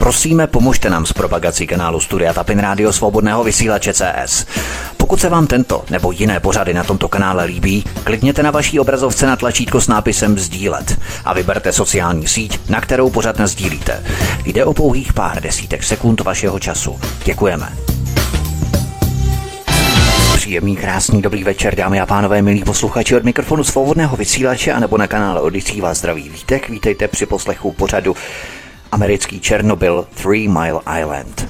Prosíme, pomožte nám s propagací kanálu Studia Tapin Rádio Svobodného vysílače CS. Pokud se vám tento nebo jiné pořady na tomto kanále líbí, klikněte na vaší obrazovce na tlačítko s nápisem Sdílet a vyberte sociální síť, na kterou pořad sdílíte. Jde o pouhých pár desítek sekund vašeho času. Děkujeme. Příjemný, krásný, dobrý večer, dámy a pánové, milí posluchači od mikrofonu svobodného vysílače a nebo na kanále Odisí vás zdraví vítek. Vítejte při poslechu pořadu americký Černobyl Three Mile Island.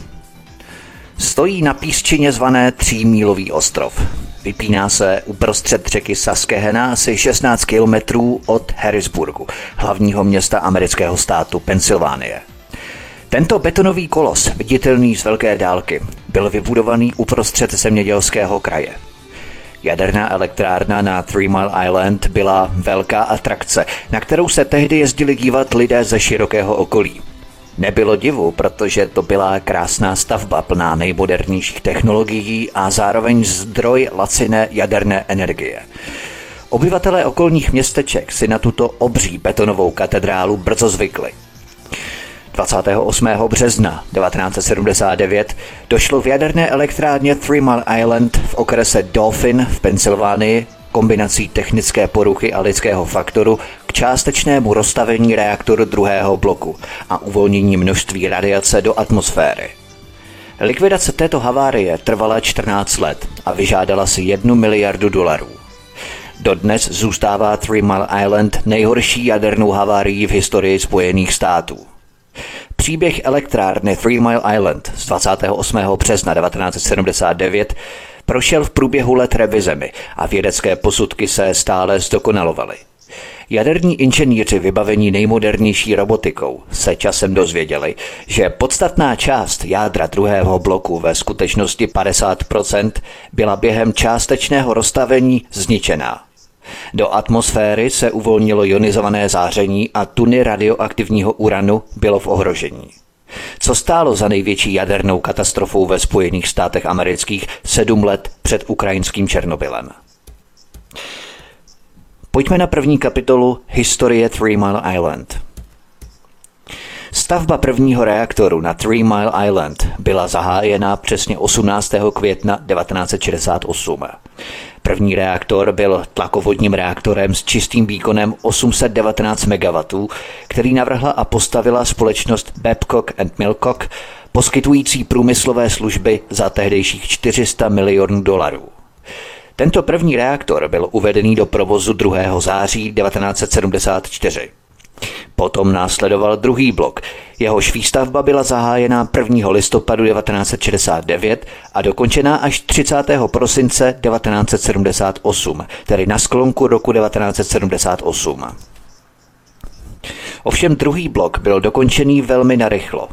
Stojí na písčině zvané Třímílový ostrov. Vypíná se uprostřed řeky Susquehanna asi 16 kilometrů od Harrisburgu, hlavního města amerického státu Pensylvánie. Tento betonový kolos, viditelný z velké dálky, byl vybudovaný uprostřed zemědělského kraje. Jaderná elektrárna na Three Mile Island byla velká atrakce, na kterou se tehdy jezdili dívat lidé ze širokého okolí. Nebylo divu, protože to byla krásná stavba plná nejmodernějších technologií a zároveň zdroj laciné jaderné energie. Obyvatelé okolních městeček si na tuto obří betonovou katedrálu brzo zvykli. 28. března 1979 došlo v jaderné elektrárně Three Mile Island v okrese Dauphin v Pensylvánii kombinací technické poruchy a lidského faktoru k částečnému rozstavení reaktoru druhého bloku a uvolnění množství radiace do atmosféry. Likvidace této havárie trvala 14 let a vyžádala si 1 miliardu dolarů. Dodnes zůstává Three Mile Island nejhorší jadernou havárií v historii Spojených států. Příběh elektrárny Three Mile Island z 28. března 1979 prošel v průběhu let revizemi a vědecké posudky se stále zdokonalovaly. Jaderní inženýři vybavení nejmodernější robotikou se časem dozvěděli, že podstatná část jádra druhého bloku ve skutečnosti 50% byla během částečného rozstavení zničená. Do atmosféry se uvolnilo ionizované záření a tuny radioaktivního uranu bylo v ohrožení. Co stálo za největší jadernou katastrofou ve Spojených státech amerických sedm let před ukrajinským Černobylem? Pojďme na první kapitolu Historie Three Mile Island – Stavba prvního reaktoru na Three Mile Island byla zahájena přesně 18. května 1968. První reaktor byl tlakovodním reaktorem s čistým výkonem 819 MW, který navrhla a postavila společnost Babcock and Milcock, poskytující průmyslové služby za tehdejších 400 milionů dolarů. Tento první reaktor byl uvedený do provozu 2. září 1974. Potom následoval druhý blok. Jehož výstavba byla zahájena 1. listopadu 1969 a dokončená až 30. prosince 1978, tedy na sklonku roku 1978. Ovšem druhý blok byl dokončený velmi narychlo.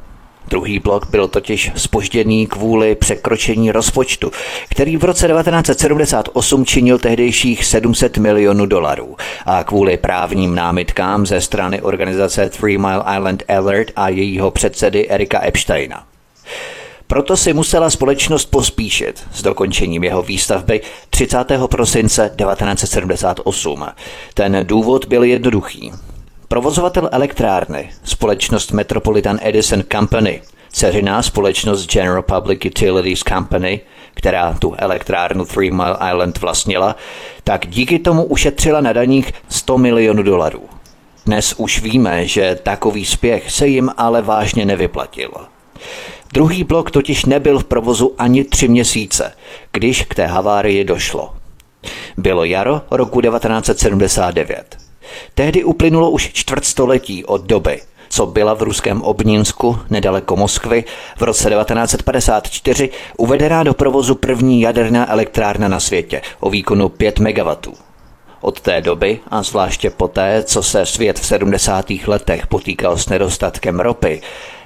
Druhý blok byl totiž spožděný kvůli překročení rozpočtu, který v roce 1978 činil tehdejších 700 milionů dolarů a kvůli právním námitkám ze strany organizace Three Mile Island Alert a jejího předsedy Erika Epsteina. Proto si musela společnost pospíšit s dokončením jeho výstavby 30. prosince 1978. Ten důvod byl jednoduchý. Provozovatel elektrárny, společnost Metropolitan Edison Company, dceřiná společnost General Public Utilities Company, která tu elektrárnu Three Mile Island vlastnila, tak díky tomu ušetřila na daních 100 milionů dolarů. Dnes už víme, že takový spěch se jim ale vážně nevyplatil. Druhý blok totiž nebyl v provozu ani tři měsíce, když k té havárii došlo. Bylo jaro roku 1979. Tehdy uplynulo už čtvrtstoletí od doby, co byla v ruském Obnínsku, nedaleko Moskvy, v roce 1954 uvedená do provozu první jaderná elektrárna na světě o výkonu 5 MW. Od té doby, a zvláště poté, co se svět v 70. letech potýkal s nedostatkem ropy,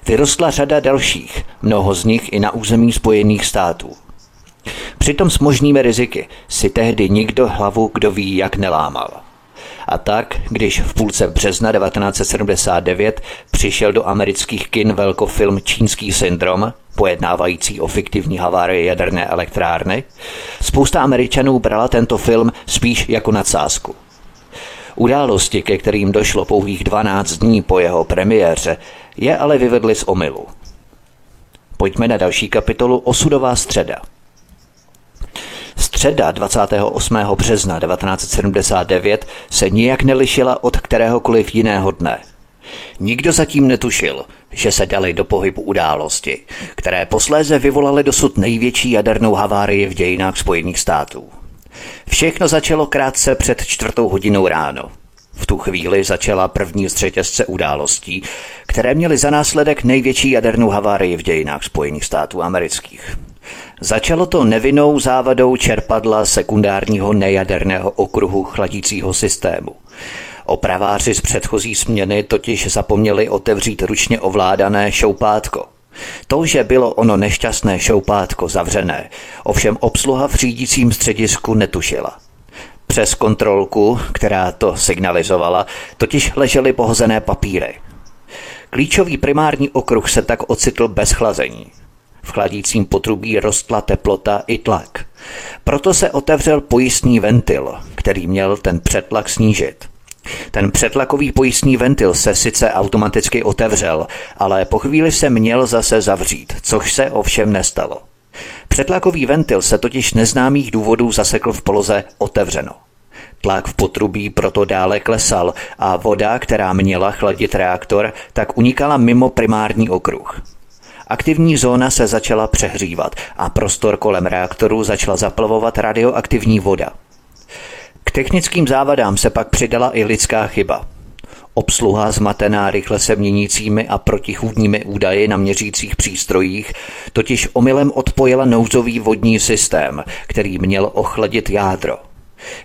vyrostla řada dalších, mnoho z nich i na území Spojených států. Přitom s možnými riziky si tehdy nikdo hlavu kdo ví jak nelámal. A tak, když v půlce března 1979 přišel do amerických kin velkofilm Čínský syndrom, pojednávající o fiktivní havárii jaderné elektrárny, spousta Američanů brala tento film spíš jako nadsázku. Události, ke kterým došlo pouhých 12 dní po jeho premiéře, je ale vyvedly z omylu – Pojďme na další kapitolu Osudová středa. Středa 28. března 1979 se nijak nelišila od kteréhokoliv jiného dne. Nikdo zatím netušil, že se dali do pohybu události, které posléze vyvolaly dosud největší jadernou havárii v dějinách Spojených států. Všechno začalo krátce před čtvrtou hodinou ráno. V tu chvíli začala první z řetězce událostí, které měly za následek největší jadernou havárii v dějinách Spojených států amerických. Začalo to nevinnou závadou čerpadla sekundárního nejaderného okruhu chladícího systému. Opraváři z předchozí směny totiž zapomněli otevřít ručně ovládané šoupátko. To, že bylo ono nešťastné šoupátko zavřené, ovšem obsluha v řídícím středisku netušila. Přes kontrolku, která to signalizovala, totiž ležely pohozené papíry. Klíčový primární okruh se tak ocitl bez chlazení. V chladícím potrubí rostla teplota i tlak. Proto se otevřel pojistný ventil, který měl ten přetlak snížit. Ten přetlakový pojistný ventil se sice automaticky otevřel, ale po chvíli se měl zase zavřít, což se ovšem nestalo. Přetlakový ventil se totiž neznámých důvodů zasekl v poloze otevřeno. Tlak v potrubí proto dále klesal a voda, která měla chladit reaktor, tak unikala mimo primární okruh. Aktivní zóna se začala přehřívat a prostor kolem reaktoru začala zaplavovat radioaktivní voda. K technickým závadám se pak přidala i lidská chyba. Obsluha zmatená rychle se měnícími a protichůdními údaji na měřících přístrojích totiž omylem odpojila nouzový vodní systém, který měl ochladit jádro.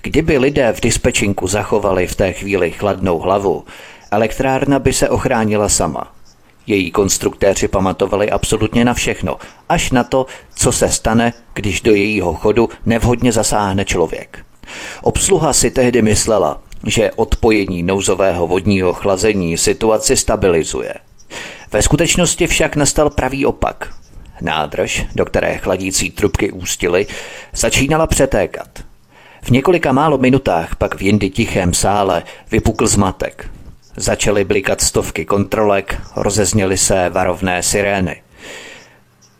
Kdyby lidé v dispečinku zachovali v té chvíli chladnou hlavu, elektrárna by se ochránila sama. Její konstruktéři pamatovali absolutně na všechno, až na to, co se stane, když do jejího chodu nevhodně zasáhne člověk. Obsluha si tehdy myslela, že odpojení nouzového vodního chlazení situaci stabilizuje. Ve skutečnosti však nastal pravý opak. Nádrž, do které chladící trubky ústily, začínala přetékat. V několika málo minutách pak v jindy tichém sále vypukl zmatek. Začaly blikat stovky kontrolek, rozezněly se varovné sirény.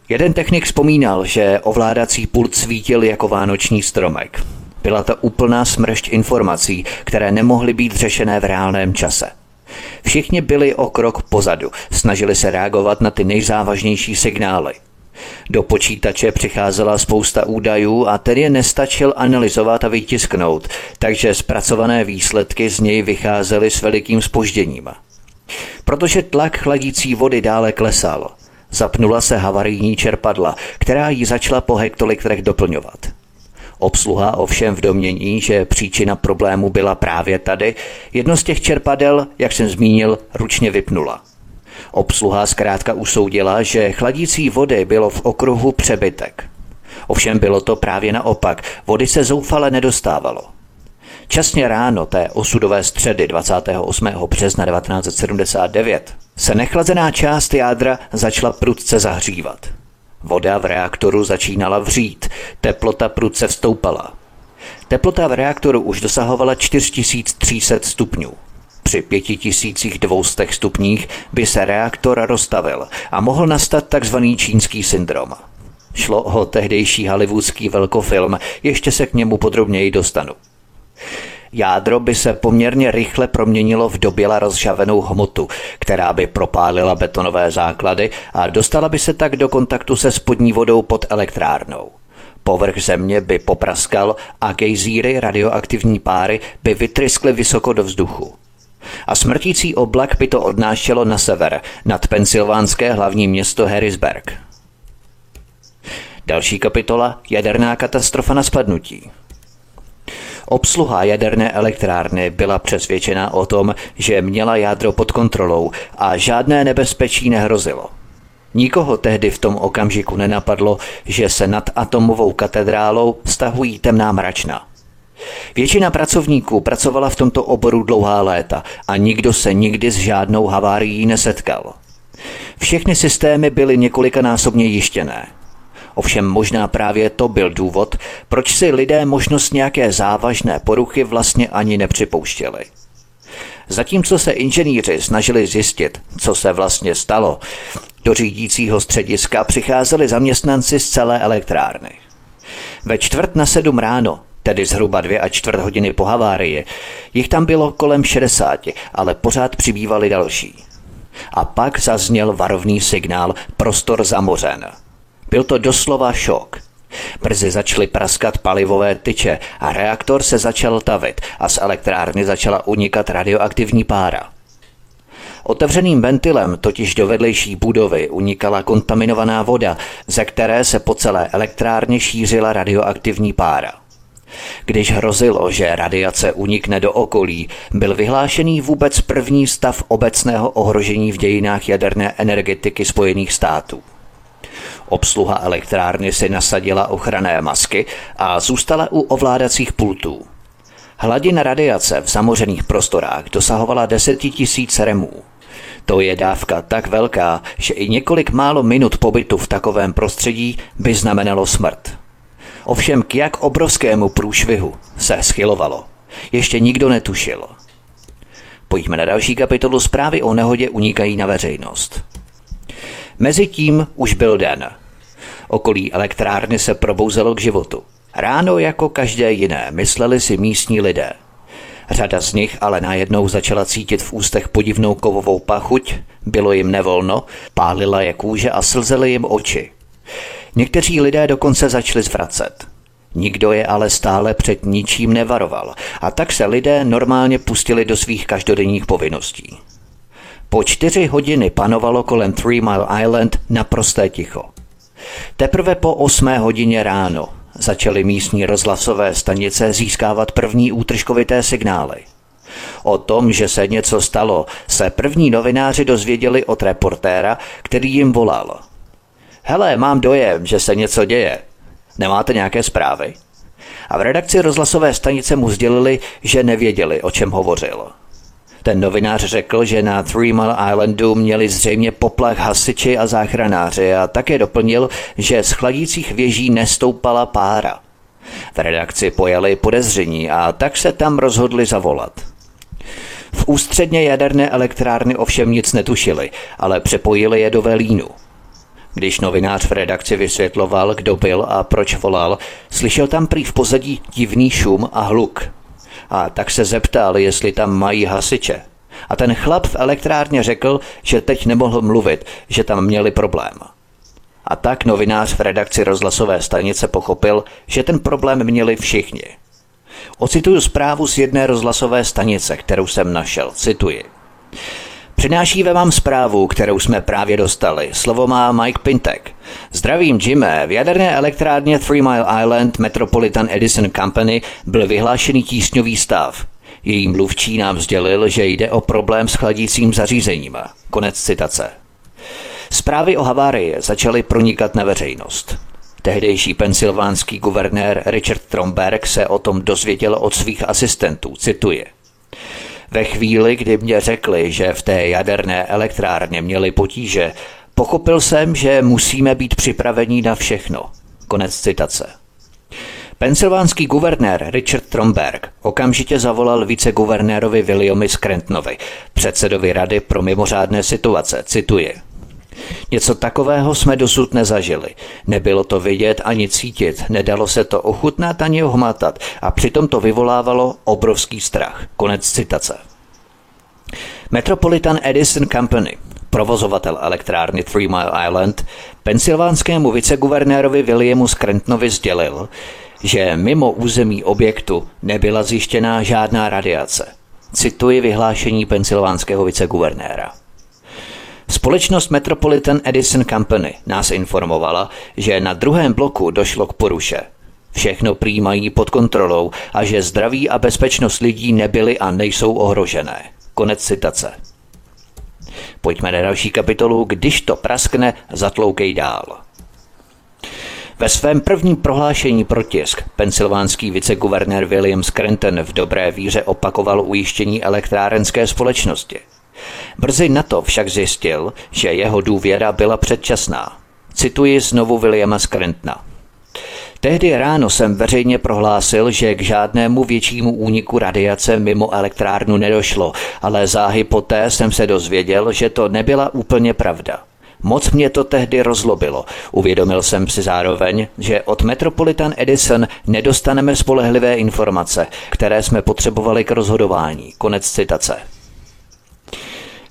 Jeden technik vzpomínal, že ovládací pult svítil jako vánoční stromek. Byla to úplná smršť informací, které nemohly být řešené v reálném čase. Všichni byli o krok pozadu, snažili se reagovat na ty nejzávažnější signály. Do počítače přicházela spousta údajů a ten je nestačil analyzovat a vytisknout, takže zpracované výsledky z něj vycházely s velikým spožděním. Protože tlak chladící vody dále klesal, zapnula se havarijní čerpadla, která ji začala po hektolitrech doplňovat. Obsluha ovšem v domění, že příčina problému byla právě tady, jedno z těch čerpadel, jak jsem zmínil, ručně vypnula. Obsluha zkrátka usoudila, že chladící vody bylo v okruhu přebytek. Ovšem bylo to právě naopak, vody se zoufale nedostávalo. Časně ráno té osudové středy 28. března 1979 se nechlazená část jádra začala prudce zahřívat. Voda v reaktoru začínala vřít, teplota prudce vstoupala. Teplota v reaktoru už dosahovala 4300 stupňů. Při 5200 stupních by se reaktor rozstavil a mohl nastat tzv. čínský syndrom. Šlo o tehdejší hollywoodský velkofilm, ještě se k němu podrobněji dostanu. Jádro by se poměrně rychle proměnilo v doběla rozžavenou hmotu, která by propálila betonové základy a dostala by se tak do kontaktu se spodní vodou pod elektrárnou. Povrch země by popraskal a gejzíry radioaktivní páry by vytryskly vysoko do vzduchu. A smrtící oblak by to odnášelo na sever, nad pensylvánské hlavní město Harrisburg. Další kapitola Jaderná katastrofa na spadnutí. Obsluha jaderné elektrárny byla přesvědčena o tom, že měla jádro pod kontrolou a žádné nebezpečí nehrozilo. Nikoho tehdy v tom okamžiku nenapadlo, že se nad atomovou katedrálou stahují temná mračna. Většina pracovníků pracovala v tomto oboru dlouhá léta a nikdo se nikdy s žádnou havárií nesetkal. Všechny systémy byly několikanásobně jištěné. Ovšem možná právě to byl důvod, proč si lidé možnost nějaké závažné poruchy vlastně ani nepřipouštěli. Zatímco se inženýři snažili zjistit, co se vlastně stalo, Do řídícího střediska přicházeli zaměstnanci z celé elektrárny. Ve čtvrt na sedm ráno, tedy zhruba dvě a čtvrt hodiny po havárii, jich tam bylo kolem 60, ale pořád přibývali další. A pak zazněl varovný signál prostor zamořen. Byl to doslova šok. Brzy začaly praskat palivové tyče a reaktor se začal tavit a z elektrárny začala unikat radioaktivní pára. Otevřeným ventilem totiž do vedlejší budovy unikala kontaminovaná voda, ze které se po celé elektrárně šířila radioaktivní pára. Když hrozilo, že radiace unikne do okolí, byl vyhlášený vůbec první stav obecného ohrožení v dějinách jaderné energetiky Spojených států. Obsluha elektrárny si nasadila ochranné masky a zůstala u ovládacích pultů. Hladina radiace v zamořených prostorách dosahovala 10 tisíc remů. To je dávka tak velká, že i několik málo minut pobytu v takovém prostředí by znamenalo smrt. Ovšem k jak obrovskému průšvihu se schylovalo, ještě nikdo netušil. Pojďme na další kapitolu zprávy o nehodě unikají na veřejnost. Mezitím už byl den. Okolí elektrárny se probouzelo k životu. Ráno jako každé jiné, mysleli si místní lidé. Řada z nich ale najednou začala cítit v ústech podivnou kovovou pachuť, bylo jim nevolno, pálila je kůže a slzely jim oči. Někteří lidé dokonce začali zvracet. Nikdo je ale stále před ničím nevaroval a tak se lidé normálně pustili do svých každodenních povinností. Po čtyři hodiny panovalo kolem Three Mile Island naprosté ticho. Teprve po osmé hodině ráno začaly místní rozhlasové stanice získávat první útržkovité signály. O tom, že se něco stalo, se první novináři dozvěděli od reportéra, který jim volal. Hele, mám dojem, že se něco děje. Nemáte nějaké zprávy? A v redakci rozhlasové stanice mu sdělili, že nevěděli, o čem hovořil. Ten novinář řekl, že na Three Mile Islandu měli zřejmě poplach hasiči a záchranáři a také doplnil, že z chladících věží nestoupala pára. V redakci pojali podezření a tak se tam rozhodli zavolat. V ústředně jaderné elektrárny ovšem nic netušili, ale přepojili je do Velínu. Když novinář v redakci vysvětloval, kdo byl a proč volal, slyšel tam prý v pozadí divný šum a hluk. A tak se zeptal, jestli tam mají hasiče. A ten chlap v elektrárně řekl, že teď nemohl mluvit, že tam měli problém. A tak novinář v redakci rozhlasové stanice pochopil, že ten problém měli všichni. Ocituju zprávu z jedné rozhlasové stanice, kterou jsem našel. Cituji. Přinášíme vám zprávu, kterou jsme právě dostali. Slovo má Mike Pintek. Zdravím, Jimmy. V jaderné elektrárně Three Mile Island Metropolitan Edison Company byl vyhlášený tísňový stav. Její mluvčí nám sdělil, že jde o problém s chladícím zařízením. Konec citace. Zprávy o havárii začaly pronikat na veřejnost. Tehdejší pensylvánský guvernér Richard Tromberg se o tom dozvěděl od svých asistentů, cituje. Ve chvíli, kdy mě řekli, že v té jaderné elektrárně měli potíže, pochopil jsem, že musíme být připraveni na všechno. Konec citace. Pensylvánský guvernér Richard Tromberg okamžitě zavolal viceguvernérovi Williamu Scrantonovi, předsedovi Rady pro mimořádné situace, cituje. Něco takového jsme dosud nezažili. Nebylo to vidět ani cítit, nedalo se to ochutnat ani ohmatat a přitom to vyvolávalo obrovský strach. Konec citace. Metropolitan Edison Company, provozovatel elektrárny Three Mile Island, pensylvánskému viceguvernérovi Williamu Scrantonovi sdělil, že mimo území objektu nebyla zjištěná žádná radiace. Cituji vyhlášení pensylvánského viceguvernéra. Společnost Metropolitan Edison Company nás informovala, že na druhém bloku došlo k poruše. Všechno přijímají pod kontrolou a že zdraví a bezpečnost lidí nebyly a nejsou ohrožené. Konec citace. Pojďme na další kapitolu, když to praskne, zatloukej dál. Ve svém prvním prohlášení pro tisk pensylvánský viceguvernér William Scranton v dobré víře opakoval ujištění elektrárenské společnosti – Brzy na to však zjistil, že jeho důvěra byla předčasná. Cituji znovu Williama Screntna. Tehdy ráno jsem veřejně prohlásil, že k žádnému většímu úniku radiace mimo elektrárnu nedošlo, ale záhy poté jsem se dozvěděl, že to nebyla úplně pravda. Moc mě to tehdy rozlobilo. Uvědomil jsem si zároveň, že od Metropolitan Edison nedostaneme spolehlivé informace, které jsme potřebovali k rozhodování. Konec citace.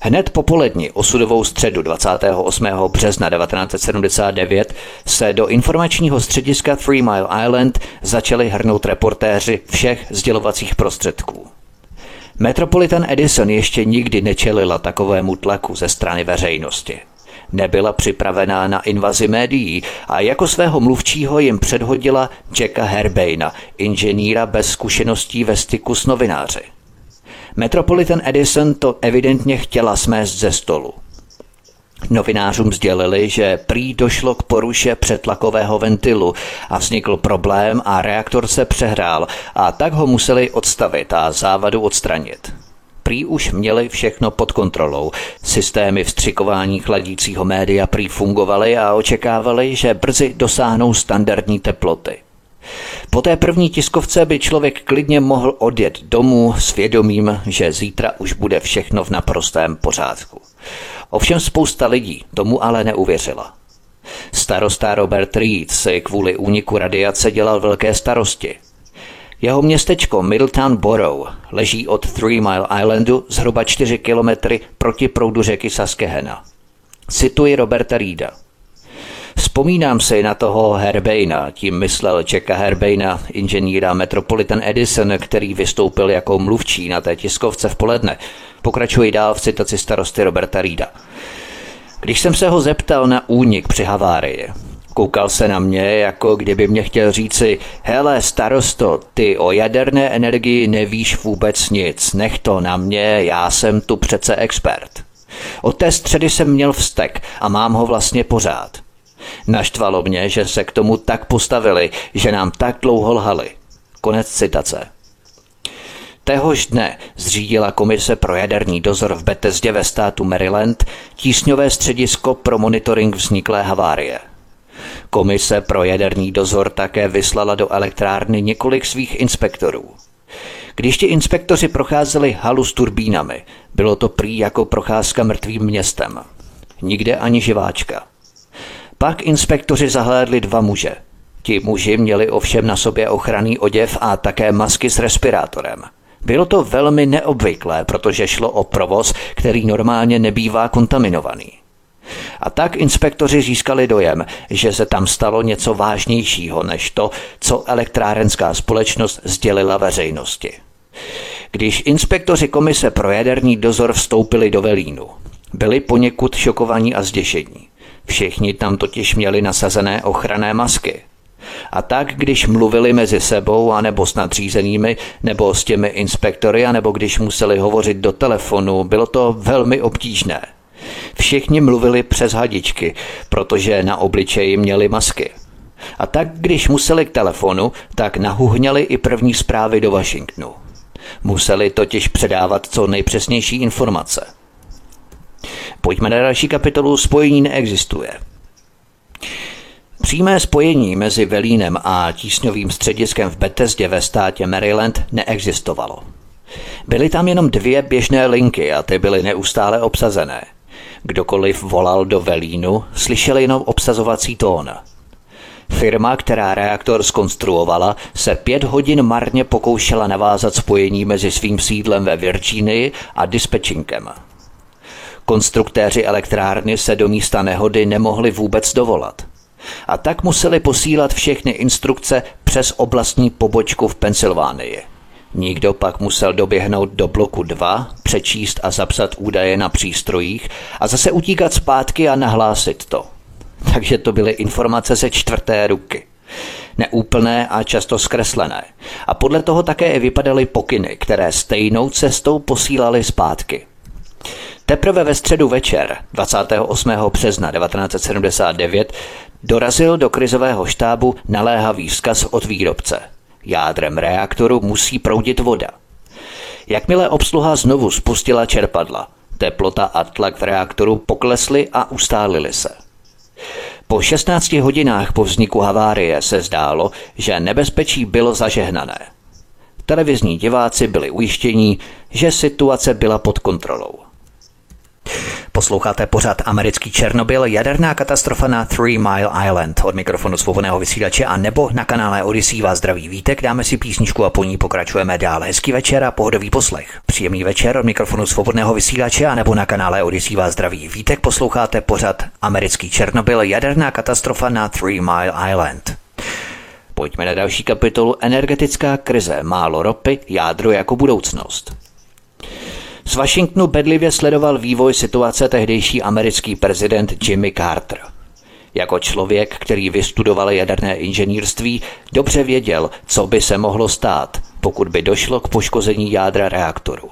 Hned po poledni osudovou středu 28. března 1979 se do informačního střediska Three Mile Island začali hrnout reportéři všech sdělovacích prostředků. Metropolitan Edison ještě nikdy nečelila takovému tlaku ze strany veřejnosti. Nebyla připravená na invazi médií a jako svého mluvčího jim předhodila Jacka Herbaina, inženýra bez zkušeností ve styku s novináři. Metropolitan Edison to evidentně chtěla smést ze stolu. Novinářům sdělili, že prý došlo k poruše přetlakového ventilu a vznikl problém a reaktor se přehrál a tak ho museli odstavit a závadu odstranit. Prý už měli všechno pod kontrolou. Systémy vstřikování chladícího média prý fungovaly a očekávali, že brzy dosáhnou standardní teploty. Po té první tiskovce by člověk klidně mohl odjet domů s vědomím, že zítra už bude všechno v naprostém pořádku. Ovšem spousta lidí tomu ale neuvěřila. Starosta Robert Reed si kvůli úniku radiace dělal velké starosti. Jeho městečko Middletown Borough leží od Three Mile Islandu zhruba 4 kilometry proti proudu řeky Susquehanna. Cituji Roberta Reeda – Vzpomínám si na toho Herbeina, tím myslel Čeka Herbeina, inženýra Metropolitan Edison, který vystoupil jako mluvčí na té tiskovce v poledne. Pokračuji dál v citaci starosty Roberta Reeda. Když jsem se ho zeptal na únik při havárii, Koukal se na mě, jako kdyby mě chtěl říci, hele starosto, ty o jaderné energii nevíš vůbec nic, nech to na mě, já jsem tu přece expert. Od té středy jsem měl vztek a mám ho vlastně pořád. Naštvalo mě, že se k tomu tak postavili, že nám tak dlouho lhali. Konec citace. Téhož dne zřídila Komise pro jaderný dozor v Bethesdě ve státu Maryland tísňové středisko pro monitoring vzniklé havárie. Komise pro jaderný dozor také vyslala do elektrárny několik svých inspektorů. Když ti inspektoři procházeli halu s turbínami, bylo to prý jako procházka mrtvým městem. Nikde ani živáčka. Pak inspektoři zahlédli dva muže. Ti muži měli ovšem na sobě ochranný oděv a také masky s respirátorem. Bylo to velmi neobvyklé, protože šlo o provoz, který normálně nebývá kontaminovaný. A tak inspektoři získali dojem, že se tam stalo něco vážnějšího než to, co elektrárenská společnost sdělila veřejnosti. Když inspektoři komise pro jaderný dozor vstoupili do Velínu, byli poněkud šokovaní a zděšení. Všichni tam totiž měli nasazené ochranné masky. A tak, když mluvili mezi sebou, anebo s nadřízenými, nebo s těmi inspektory, anebo když museli hovořit do telefonu, bylo to velmi obtížné. Všichni mluvili přes hadičky, protože na obličeji měli masky. A tak, když museli k telefonu, tak nahuhněli i první zprávy do Washingtonu. Museli totiž předávat co nejpřesnější informace. Pojďme na další kapitolu. Spojení neexistuje. Přímé spojení mezi Velínem a tísňovým střediskem v Bethesdě ve státě Maryland neexistovalo. Byly tam jenom dvě běžné linky a ty byly neustále obsazené. Kdokoliv volal do Velínu, slyšel jenom obsazovací tón. Firma, která reaktor skonstruovala, se pět hodin marně pokoušela navázat spojení mezi svým sídlem ve Virginii a dispečinkem. Konstruktéři elektrárny se do místa nehody nemohli vůbec dovolat. A tak museli posílat všechny instrukce přes oblastní pobočku v Pensylvánii. Nikdo pak musel doběhnout do bloku 2, přečíst a zapsat údaje na přístrojích a zase utíkat zpátky a nahlásit to. Takže to byly informace ze čtvrté ruky. Neúplné a často zkreslené. A podle toho také vypadaly pokyny, které stejnou cestou posílali zpátky. Teprve ve středu večer 28. března 1979 dorazil do krizového štábu naléhavý vzkaz od výrobce. Jádrem reaktoru musí proudit voda. Jakmile obsluha znovu spustila čerpadla, teplota a tlak v reaktoru poklesly a ustálily se. Po 16 hodinách po vzniku havárie se zdálo, že nebezpečí bylo zažehnané. Televizní diváci byli ujištění, že situace byla pod kontrolou. Posloucháte pořád americký Černobyl, jaderná katastrofa na Three Mile Island. Od mikrofonu svobodného vysílače a nebo na kanále Odyssey vás zdraví vítek, dáme si písničku a po ní pokračujeme dál. Hezký večer a pohodový poslech. Příjemný večer od mikrofonu svobodného vysílače a nebo na kanále Odyssey vás zdraví vítek. Posloucháte pořád americký Černobyl, jaderná katastrofa na Three Mile Island. Pojďme na další kapitolu Energetická krize, málo ropy, jádro jako budoucnost. Z Washingtonu bedlivě sledoval vývoj situace tehdejší americký prezident Jimmy Carter. Jako člověk, který vystudoval jaderné inženýrství, dobře věděl, co by se mohlo stát, pokud by došlo k poškození jádra reaktoru.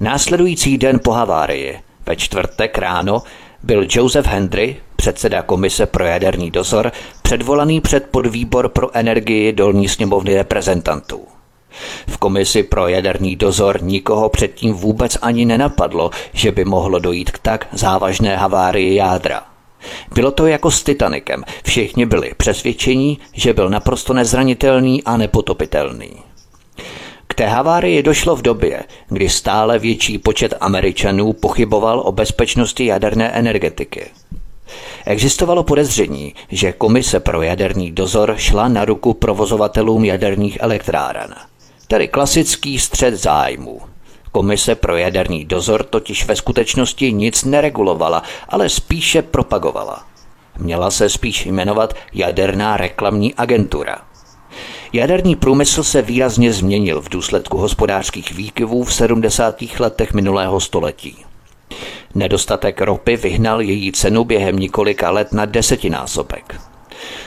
Následující den po havárii, ve čtvrtek ráno, byl Joseph Hendry, předseda Komise pro jaderný dozor, předvolaný před podvýbor pro energii dolní sněmovny reprezentantů. V komisi pro jaderný dozor nikoho předtím vůbec ani nenapadlo, že by mohlo dojít k tak závažné havárii jádra. Bylo to jako s Titanikem. Všichni byli přesvědčení, že byl naprosto nezranitelný a nepotopitelný. K té havárii došlo v době, kdy stále větší počet Američanů pochyboval o bezpečnosti jaderné energetiky. Existovalo podezření, že Komise pro jaderný dozor šla na ruku provozovatelům jaderných elektráren – tedy klasický střed zájmů. Komise pro jaderný dozor totiž ve skutečnosti nic neregulovala, ale spíše propagovala. Měla se spíš jmenovat Jaderná reklamní agentura. Jaderný průmysl se výrazně změnil v důsledku hospodářských výkyvů v 70. letech minulého století. Nedostatek ropy vyhnal její cenu během několika let na desetinásobek.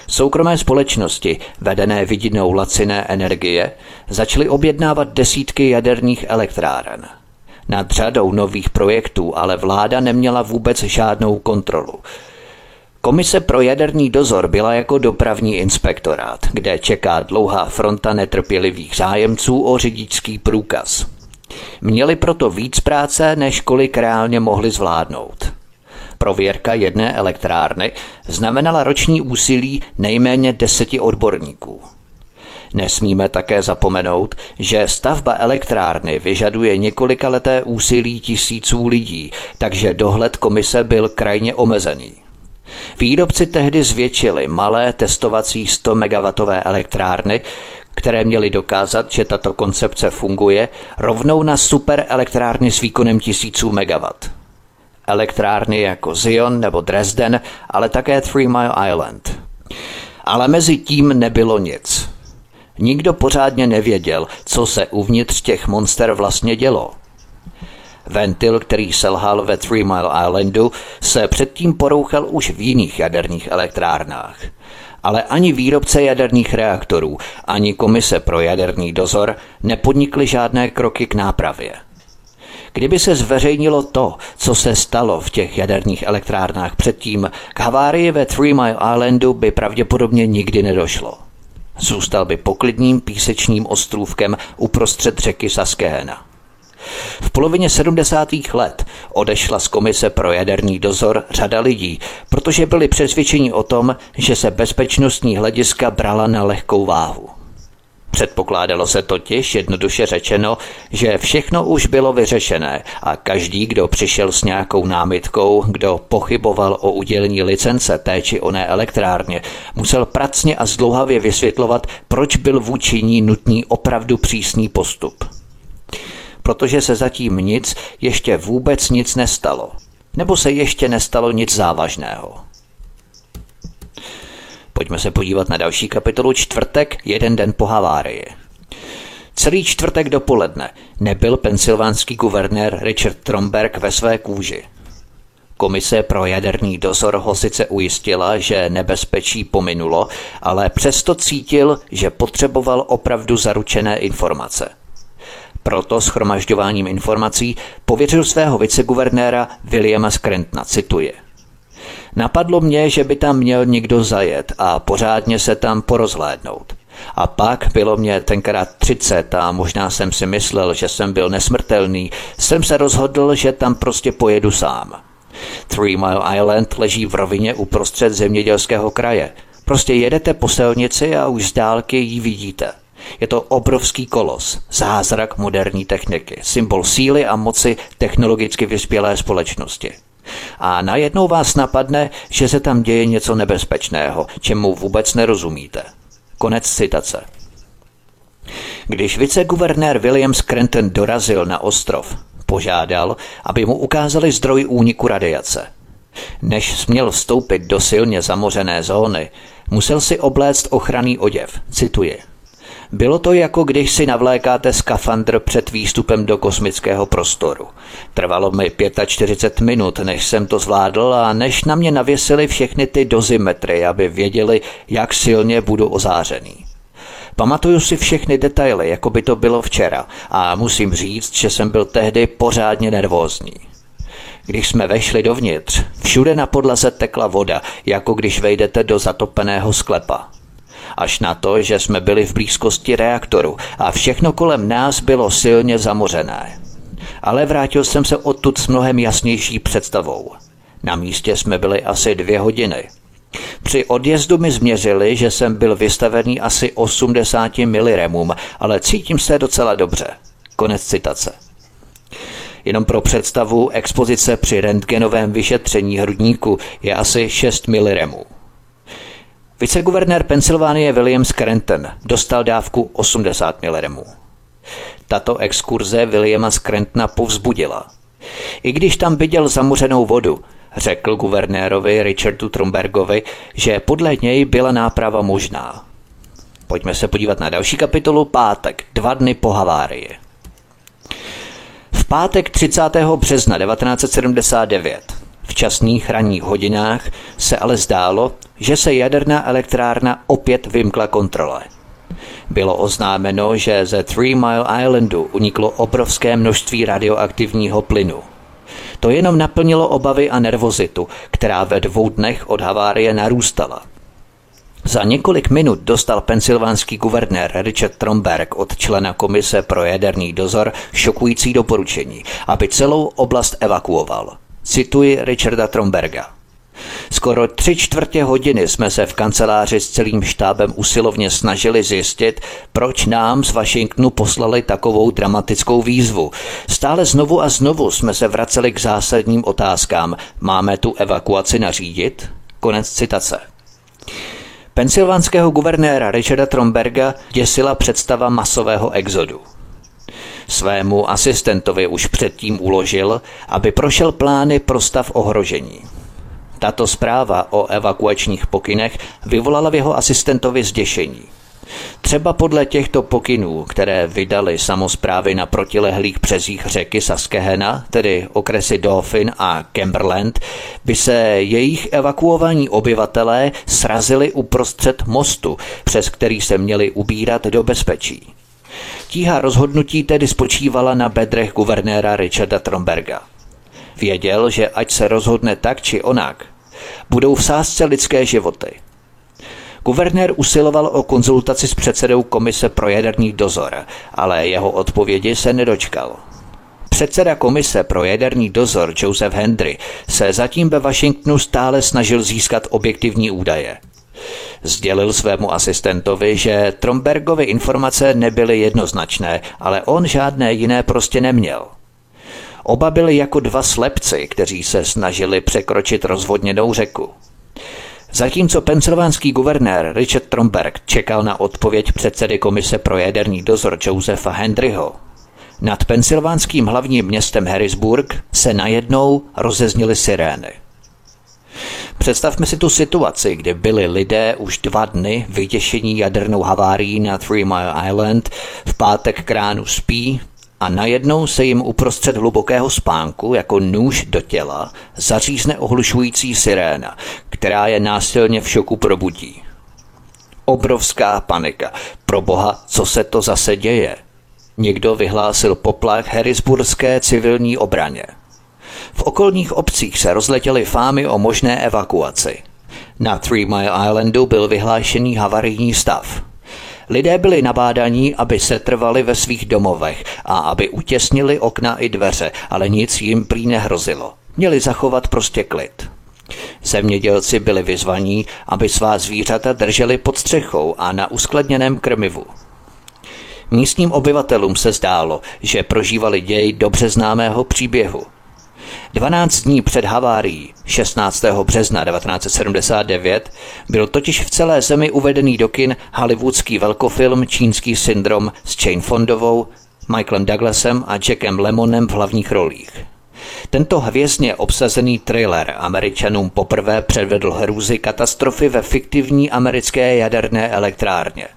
Soukromé společnosti, vedené vidinou laciné energie, začaly objednávat desítky jaderných elektráren. Nad řadou nových projektů ale vláda neměla vůbec žádnou kontrolu. Komise pro jaderný dozor byla jako dopravní inspektorát, kde čeká dlouhá fronta netrpělivých zájemců o řidičský průkaz. Měli proto víc práce, než kolik reálně mohli zvládnout. Prověrka jedné elektrárny znamenala roční úsilí nejméně deseti odborníků. Nesmíme také zapomenout, že stavba elektrárny vyžaduje několika leté úsilí tisíců lidí, takže dohled komise byl krajně omezený. Výrobci tehdy zvětšili malé testovací 100 MW elektrárny, které měly dokázat, že tato koncepce funguje, rovnou na super elektrárny s výkonem tisíců megawatt elektrárny jako Zion nebo Dresden, ale také Three Mile Island. Ale mezi tím nebylo nic. Nikdo pořádně nevěděl, co se uvnitř těch monster vlastně dělo. Ventil, který selhal ve Three Mile Islandu, se předtím porouchal už v jiných jaderných elektrárnách. Ale ani výrobce jaderných reaktorů, ani komise pro jaderný dozor nepodnikly žádné kroky k nápravě. Kdyby se zveřejnilo to, co se stalo v těch jaderných elektrárnách předtím, k havárii ve Three Mile Islandu by pravděpodobně nikdy nedošlo. Zůstal by poklidným písečním ostrůvkem uprostřed řeky Saskehena. V polovině 70. let odešla z komise pro jaderný dozor řada lidí, protože byli přesvědčeni o tom, že se bezpečnostní hlediska brala na lehkou váhu. Předpokládalo se totiž, jednoduše řečeno, že všechno už bylo vyřešené a každý, kdo přišel s nějakou námitkou, kdo pochyboval o udělení licence té či oné elektrárně, musel pracně a zdlouhavě vysvětlovat, proč byl vůči ní nutný opravdu přísný postup. Protože se zatím nic, ještě vůbec nic nestalo. Nebo se ještě nestalo nic závažného. Pojďme se podívat na další kapitolu čtvrtek, jeden den po havárii. Celý čtvrtek dopoledne nebyl pensylvánský guvernér Richard Tromberg ve své kůži. Komise pro jaderný dozor ho sice ujistila, že nebezpečí pominulo, ale přesto cítil, že potřeboval opravdu zaručené informace. Proto schromažďováním informací pověřil svého viceguvernéra Williama Screntna, cituje – Napadlo mě, že by tam měl někdo zajet a pořádně se tam porozhlédnout. A pak bylo mě tenkrát 30 a možná jsem si myslel, že jsem byl nesmrtelný, jsem se rozhodl, že tam prostě pojedu sám. Three Mile Island leží v rovině uprostřed zemědělského kraje. Prostě jedete po silnici a už z dálky ji vidíte. Je to obrovský kolos, zázrak moderní techniky, symbol síly a moci technologicky vyspělé společnosti. A najednou vás napadne, že se tam děje něco nebezpečného, čemu vůbec nerozumíte. Konec citace. Když viceguvernér William Scranton dorazil na ostrov, požádal, aby mu ukázali zdroj úniku radiace. Než směl vstoupit do silně zamořené zóny, musel si obléct ochranný oděv, cituji. Bylo to jako když si navlékáte skafandr před výstupem do kosmického prostoru. Trvalo mi 45 minut, než jsem to zvládl a než na mě navěsili všechny ty dozimetry, aby věděli, jak silně budu ozářený. Pamatuju si všechny detaily, jako by to bylo včera a musím říct, že jsem byl tehdy pořádně nervózní. Když jsme vešli dovnitř, všude na podlaze tekla voda, jako když vejdete do zatopeného sklepa. Až na to, že jsme byli v blízkosti reaktoru a všechno kolem nás bylo silně zamořené. Ale vrátil jsem se odtud s mnohem jasnější představou. Na místě jsme byli asi dvě hodiny. Při odjezdu mi změřili, že jsem byl vystavený asi 80 miliremům, ale cítím se docela dobře. Konec citace. Jenom pro představu, expozice při rentgenovém vyšetření hrudníku je asi 6 miliremů. Viceguvernér Pensylvánie William Scranton dostal dávku 80 miliremů. Tato exkurze Williama Scrantona povzbudila. I když tam viděl zamořenou vodu, řekl guvernérovi Richardu Trumbergovi, že podle něj byla náprava možná. Pojďme se podívat na další kapitolu pátek, dva dny po havárii. V pátek 30. března 1979 v časných ranních hodinách se ale zdálo, že se jaderná elektrárna opět vymkla kontrole. Bylo oznámeno, že ze Three Mile Islandu uniklo obrovské množství radioaktivního plynu. To jenom naplnilo obavy a nervozitu, která ve dvou dnech od havárie narůstala. Za několik minut dostal pensylvánský guvernér Richard Tromberg od člena komise pro jaderný dozor šokující doporučení, aby celou oblast evakuoval. Cituji Richarda Tromberga. Skoro tři čtvrtě hodiny jsme se v kanceláři s celým štábem usilovně snažili zjistit, proč nám z Washingtonu poslali takovou dramatickou výzvu. Stále znovu a znovu jsme se vraceli k zásadním otázkám. Máme tu evakuaci nařídit? Konec citace. Pensylvánského guvernéra Richarda Tromberga děsila představa masového exodu. Svému asistentovi už předtím uložil, aby prošel plány pro stav ohrožení. Tato zpráva o evakuačních pokynech vyvolala v jeho asistentovi zděšení. Třeba podle těchto pokynů, které vydali samozprávy na protilehlých březích řeky Saskehena, tedy okresy Dauphin a Cumberland, by se jejich evakuovaní obyvatelé srazili uprostřed mostu, přes který se měli ubírat do bezpečí. Tíha rozhodnutí tedy spočívala na bedrech guvernéra Richarda Tromberga. Věděl, že ať se rozhodne tak či onak, budou v sázce lidské životy. Guvernér usiloval o konzultaci s předsedou Komise pro jaderný dozor, ale jeho odpovědi se nedočkal. Předseda Komise pro jaderný dozor Joseph Hendry se zatím ve Washingtonu stále snažil získat objektivní údaje – Sdělil svému asistentovi, že Trombergovy informace nebyly jednoznačné, ale on žádné jiné prostě neměl. Oba byli jako dva slepci, kteří se snažili překročit rozvodněnou řeku. Zatímco pensylvánský guvernér Richard Tromberg čekal na odpověď předsedy komise pro jaderný dozor Josefa Hendryho, nad pensylvánským hlavním městem Harrisburg se najednou rozezněly sirény. Představme si tu situaci, kdy byli lidé už dva dny vytěšení jadernou havárií na Three Mile Island, v pátek k ránu spí a najednou se jim uprostřed hlubokého spánku jako nůž do těla zařízne ohlušující siréna, která je násilně v šoku probudí. Obrovská panika. Pro boha, co se to zase děje? Někdo vyhlásil poplach Harrisburské civilní obraně – v okolních obcích se rozletěly fámy o možné evakuaci. Na Three Mile Islandu byl vyhlášený havarijní stav. Lidé byli nabádaní, aby se trvali ve svých domovech a aby utěsnili okna i dveře, ale nic jim prý nehrozilo. Měli zachovat prostě klid. Zemědělci byli vyzvaní, aby svá zvířata drželi pod střechou a na uskladněném krmivu. Místním obyvatelům se zdálo, že prožívali děj dobře známého příběhu. 12 dní před havárií 16. března 1979 byl totiž v celé zemi uvedený do kin hollywoodský velkofilm Čínský syndrom s Jane Fondovou, Michaelem Douglasem a Jackem Lemonem v hlavních rolích. Tento hvězdně obsazený thriller Američanům poprvé předvedl hrůzy katastrofy ve fiktivní americké jaderné elektrárně.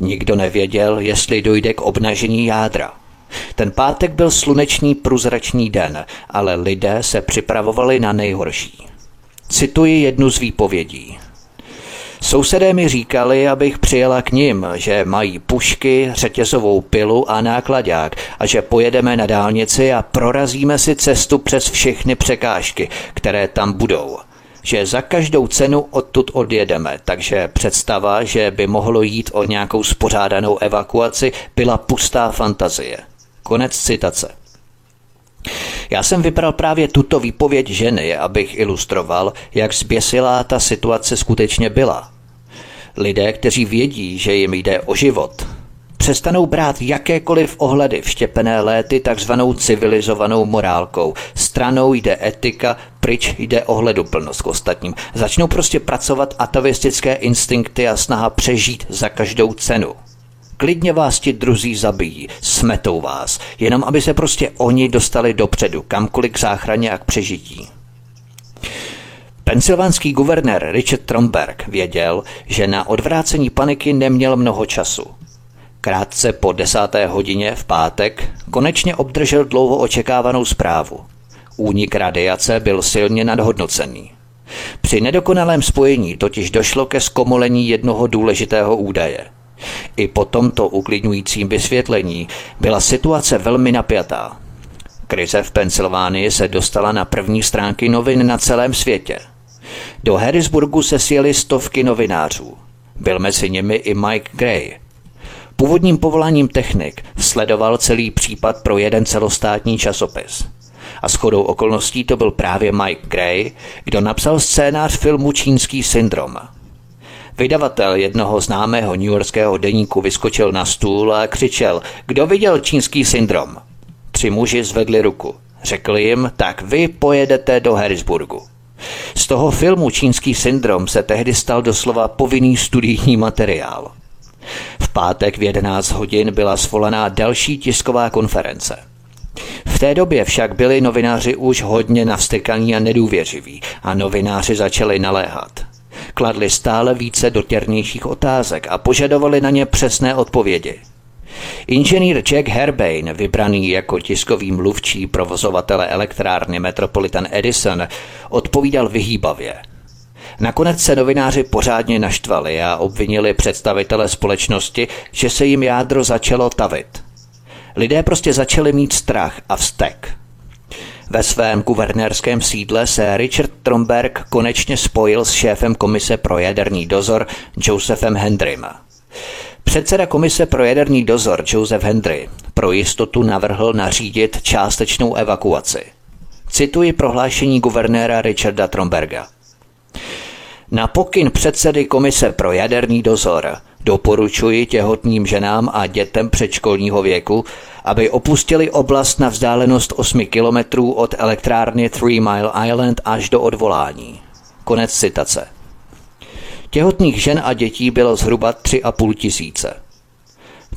Nikdo nevěděl, jestli dojde k obnažení jádra. Ten pátek byl slunečný průzračný den, ale lidé se připravovali na nejhorší. Cituji jednu z výpovědí. Sousedé mi říkali, abych přijela k ním, že mají pušky, řetězovou pilu a nákladák a že pojedeme na dálnici a prorazíme si cestu přes všechny překážky, které tam budou. Že za každou cenu odtud odjedeme, takže představa, že by mohlo jít o nějakou spořádanou evakuaci, byla pustá fantazie. Konec citace. Já jsem vybral právě tuto výpověď ženy, abych ilustroval, jak zběsilá ta situace skutečně byla. Lidé, kteří vědí, že jim jde o život, přestanou brát jakékoliv ohledy vštěpené léty takzvanou civilizovanou morálkou. Stranou jde etika, pryč jde ohleduplnost k ostatním. Začnou prostě pracovat atavistické instinkty a snaha přežít za každou cenu. Klidně vás ti druzí zabijí, smetou vás, jenom aby se prostě oni dostali dopředu, kamkoliv k záchraně a k přežití. Pensylvánský guvernér Richard Tromberg věděl, že na odvrácení paniky neměl mnoho času. Krátce po desáté hodině v pátek konečně obdržel dlouho očekávanou zprávu. Únik radiace byl silně nadhodnocený. Při nedokonalém spojení totiž došlo ke zkomolení jednoho důležitého údaje – i po tomto uklidňujícím vysvětlení byla situace velmi napjatá. Krize v Pensylvánii se dostala na první stránky novin na celém světě. Do Harrisburgu se sjeli stovky novinářů. Byl mezi nimi i Mike Gray. Původním povoláním technik sledoval celý případ pro jeden celostátní časopis. A shodou okolností to byl právě Mike Gray, kdo napsal scénář filmu Čínský syndrom – Vydavatel jednoho známého newyorského deníku vyskočil na stůl a křičel, kdo viděl čínský syndrom? Tři muži zvedli ruku. Řekli jim, tak vy pojedete do Harrisburgu. Z toho filmu Čínský syndrom se tehdy stal doslova povinný studijní materiál. V pátek v 11 hodin byla svolaná další tisková konference. V té době však byli novináři už hodně navstekaní a nedůvěřiví a novináři začali naléhat kladli stále více dotěrnějších otázek a požadovali na ně přesné odpovědi. Inženýr Jack Herbane, vybraný jako tiskový mluvčí provozovatele elektrárny Metropolitan Edison, odpovídal vyhýbavě. Nakonec se novináři pořádně naštvali a obvinili představitele společnosti, že se jim jádro začalo tavit. Lidé prostě začali mít strach a vztek. Ve svém guvernérském sídle se Richard Tromberg konečně spojil s šéfem komise pro jaderný dozor Josephem Hendrym. Předseda komise pro jaderný dozor Joseph Hendry pro jistotu navrhl nařídit částečnou evakuaci. Cituji prohlášení guvernéra Richarda Tromberga. Na pokyn předsedy komise pro jaderný dozor doporučuji těhotným ženám a dětem předškolního věku, aby opustili oblast na vzdálenost 8 kilometrů od elektrárny Three Mile Island až do odvolání. Konec citace. Těhotných žen a dětí bylo zhruba 3,5 tisíce.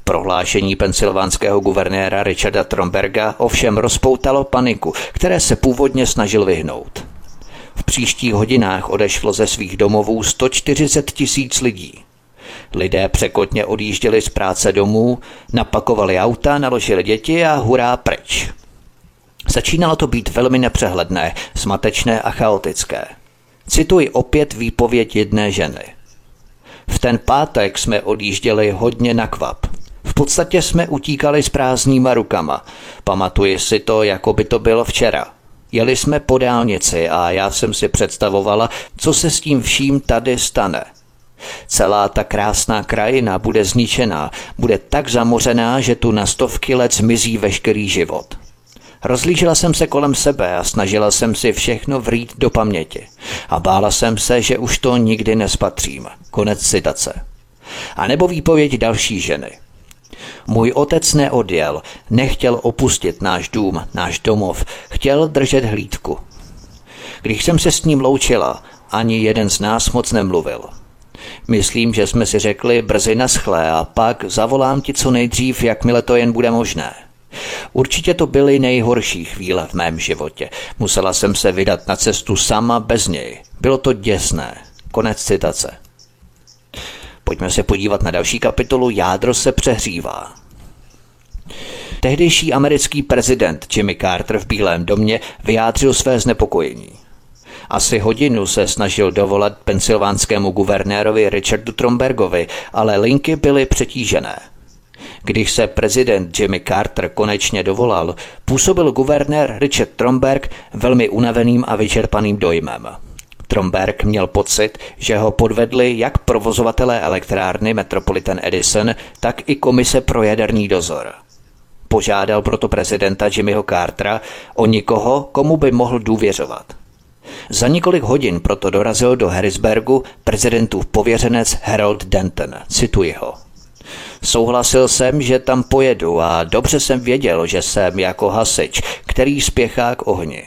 Prohlášení pensylvánského guvernéra Richarda Tromberga ovšem rozpoutalo paniku, které se původně snažil vyhnout. V příštích hodinách odešlo ze svých domovů 140 tisíc lidí. Lidé překotně odjížděli z práce domů, napakovali auta, naložili děti a hurá pryč. Začínalo to být velmi nepřehledné, smatečné a chaotické. Cituji opět výpověď jedné ženy. V ten pátek jsme odjížděli hodně na kvap. V podstatě jsme utíkali s prázdnýma rukama. Pamatuji si to, jako by to bylo včera. Jeli jsme po dálnici a já jsem si představovala, co se s tím vším tady stane – Celá ta krásná krajina bude zničená, bude tak zamořená, že tu na stovky let zmizí veškerý život. Rozlížela jsem se kolem sebe a snažila jsem si všechno vrít do paměti. A bála jsem se, že už to nikdy nespatřím. Konec citace. A nebo výpověď další ženy. Můj otec neodjel, nechtěl opustit náš dům, náš domov, chtěl držet hlídku. Když jsem se s ním loučila, ani jeden z nás moc nemluvil. Myslím, že jsme si řekli brzy naschlé a pak zavolám ti co nejdřív, jakmile to jen bude možné. Určitě to byly nejhorší chvíle v mém životě. Musela jsem se vydat na cestu sama bez něj. Bylo to děsné. Konec citace. Pojďme se podívat na další kapitolu Jádro se přehřívá. Tehdejší americký prezident Jimmy Carter v Bílém domě vyjádřil své znepokojení. Asi hodinu se snažil dovolat pensylvánskému guvernérovi Richardu Trombergovi, ale linky byly přetížené. Když se prezident Jimmy Carter konečně dovolal, působil guvernér Richard Tromberg velmi unaveným a vyčerpaným dojmem. Tromberg měl pocit, že ho podvedli jak provozovatelé elektrárny Metropolitan Edison, tak i komise pro jaderný dozor. Požádal proto prezidenta Jimmyho Cartera o nikoho, komu by mohl důvěřovat. Za několik hodin proto dorazil do Harrisburgu prezidentův pověřenec Harold Denton. Cituji ho. Souhlasil jsem, že tam pojedu a dobře jsem věděl, že jsem jako hasič, který spěchá k ohni.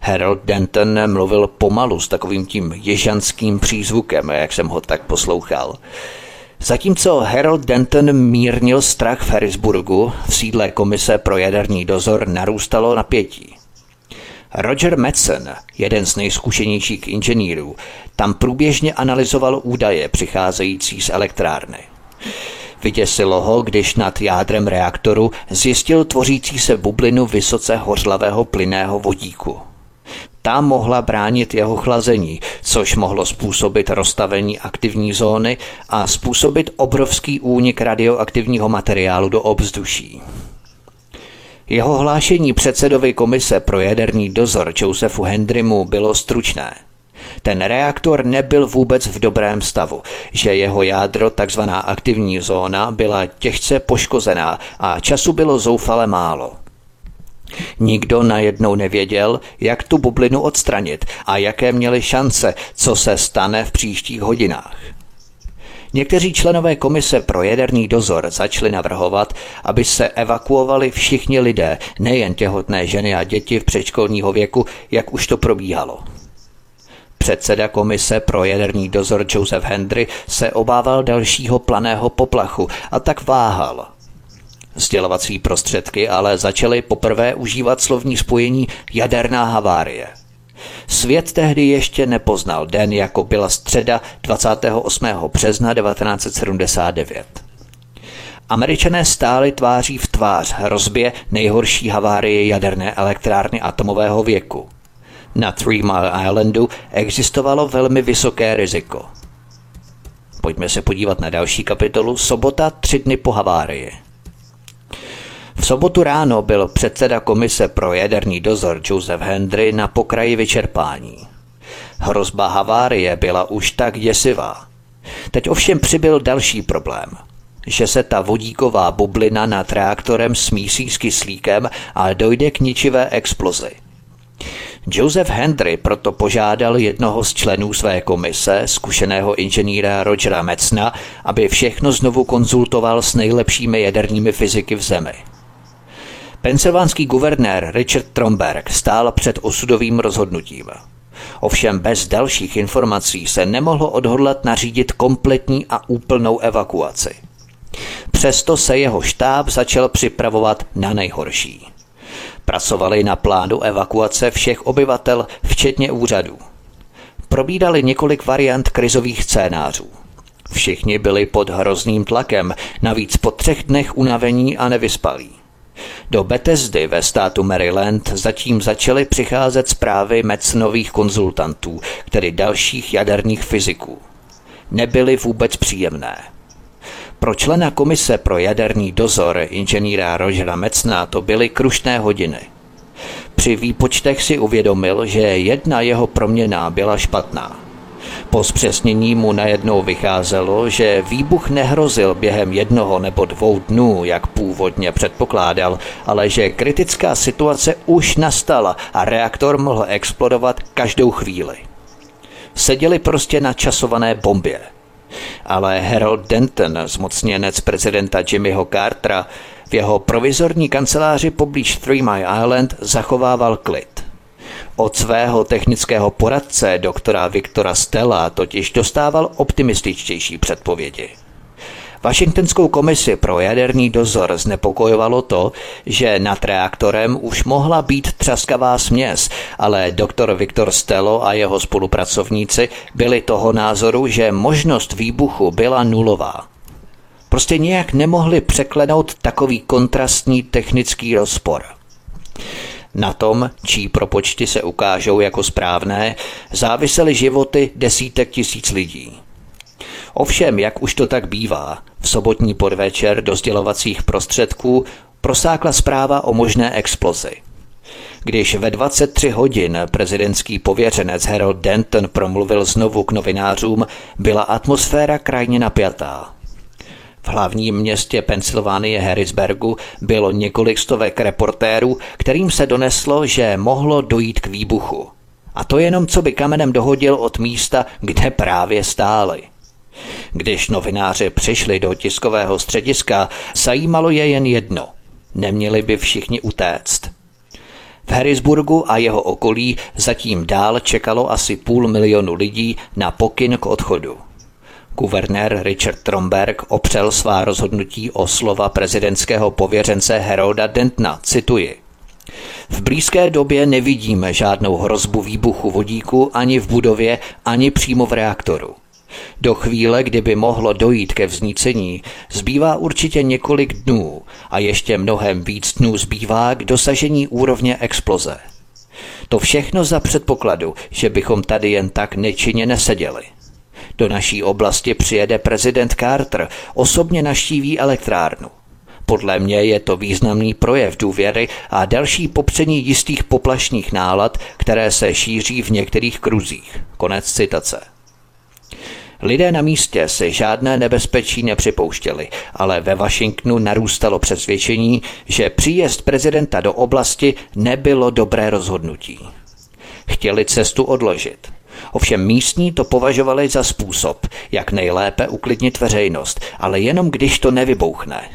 Harold Denton mluvil pomalu s takovým tím ježanským přízvukem, jak jsem ho tak poslouchal. Zatímco Harold Denton mírnil strach v Harrisburgu, v sídle Komise pro jaderný dozor narůstalo napětí. Roger Madsen, jeden z nejzkušenějších inženýrů, tam průběžně analyzoval údaje přicházející z elektrárny. Vyděsilo ho, když nad jádrem reaktoru zjistil tvořící se bublinu vysoce hořlavého plynného vodíku. Ta mohla bránit jeho chlazení, což mohlo způsobit rozstavení aktivní zóny a způsobit obrovský únik radioaktivního materiálu do obzduší. Jeho hlášení předsedovi komise pro jaderný dozor Josephu Hendrymu bylo stručné. Ten reaktor nebyl vůbec v dobrém stavu, že jeho jádro, takzvaná aktivní zóna, byla těžce poškozená a času bylo zoufale málo. Nikdo najednou nevěděl, jak tu bublinu odstranit a jaké měly šance, co se stane v příštích hodinách. Někteří členové komise pro jaderný dozor začali navrhovat, aby se evakuovali všichni lidé, nejen těhotné ženy a děti v předškolního věku, jak už to probíhalo. Předseda komise pro jaderný dozor Joseph Hendry se obával dalšího planého poplachu a tak váhal. Sdělovací prostředky ale začaly poprvé užívat slovní spojení jaderná havárie – Svět tehdy ještě nepoznal den, jako byla středa 28. března 1979. Američané stáli tváří v tvář hrozbě nejhorší havárie jaderné elektrárny atomového věku. Na Three Mile Islandu existovalo velmi vysoké riziko. Pojďme se podívat na další kapitolu Sobota tři dny po havárii. V sobotu ráno byl předseda komise pro jaderný dozor Joseph Hendry na pokraji vyčerpání. Hrozba havárie byla už tak děsivá. Teď ovšem přibyl další problém že se ta vodíková bublina nad reaktorem smísí s kyslíkem a dojde k ničivé explozi. Joseph Hendry proto požádal jednoho z členů své komise, zkušeného inženýra Rogera Metzna, aby všechno znovu konzultoval s nejlepšími jaderními fyziky v zemi – Pensylvánský guvernér Richard Tromberg stál před osudovým rozhodnutím. Ovšem bez dalších informací se nemohlo odhodlat nařídit kompletní a úplnou evakuaci. Přesto se jeho štáb začal připravovat na nejhorší. Pracovali na plánu evakuace všech obyvatel, včetně úřadů. Probídali několik variant krizových scénářů. Všichni byli pod hrozným tlakem, navíc po třech dnech unavení a nevyspalí. Do Bethesdy ve státu Maryland zatím začaly přicházet zprávy Mecnových konzultantů, tedy dalších jaderných fyziků. Nebyly vůbec příjemné. Pro člena komise pro jaderný dozor inženýra Rogera Mecna to byly krušné hodiny. Při výpočtech si uvědomil, že jedna jeho proměna byla špatná – po zpřesnění mu najednou vycházelo, že výbuch nehrozil během jednoho nebo dvou dnů, jak původně předpokládal, ale že kritická situace už nastala a reaktor mohl explodovat každou chvíli. Seděli prostě na časované bombě. ale Harold Denton, zmocněnec prezidenta Jimmyho Cartera, v jeho provizorní kanceláři poblíž Three Mile Island zachovával klid. Od svého technického poradce, doktora Viktora Stella, totiž dostával optimističtější předpovědi. Washingtonskou komisi pro jaderný dozor znepokojovalo to, že nad reaktorem už mohla být třaskavá směs, ale doktor Viktor Stelo a jeho spolupracovníci byli toho názoru, že možnost výbuchu byla nulová. Prostě nějak nemohli překlenout takový kontrastní technický rozpor. Na tom, čí propočty se ukážou jako správné, závisely životy desítek tisíc lidí. Ovšem, jak už to tak bývá, v sobotní podvečer do sdělovacích prostředků prosákla zpráva o možné explozi. Když ve 23 hodin prezidentský pověřenec Harold Denton promluvil znovu k novinářům, byla atmosféra krajně napjatá. Hlavním městě Pensylvánie Harrisburgu bylo několik stovek reportérů, kterým se doneslo, že mohlo dojít k výbuchu. A to jenom co by kamenem dohodil od místa, kde právě stáli. Když novináři přišli do tiskového střediska, zajímalo je jen jedno. Neměli by všichni utéct. V Harrisburgu a jeho okolí zatím dál čekalo asi půl milionu lidí na pokyn k odchodu. Guvernér Richard Tromberg opřel svá rozhodnutí o slova prezidentského pověřence Herolda Dentna, cituji. V blízké době nevidíme žádnou hrozbu výbuchu vodíku ani v budově, ani přímo v reaktoru. Do chvíle, kdyby mohlo dojít ke vznícení, zbývá určitě několik dnů a ještě mnohem víc dnů zbývá k dosažení úrovně exploze. To všechno za předpokladu, že bychom tady jen tak nečinně neseděli. Do naší oblasti přijede prezident Carter, osobně naštíví elektrárnu. Podle mě je to významný projev důvěry a další popření jistých poplašných nálad, které se šíří v některých kruzích. Konec citace. Lidé na místě si žádné nebezpečí nepřipouštěli, ale ve Washingtonu narůstalo přesvědčení, že příjezd prezidenta do oblasti nebylo dobré rozhodnutí. Chtěli cestu odložit. Ovšem místní to považovali za způsob, jak nejlépe uklidnit veřejnost, ale jenom když to nevybouchne.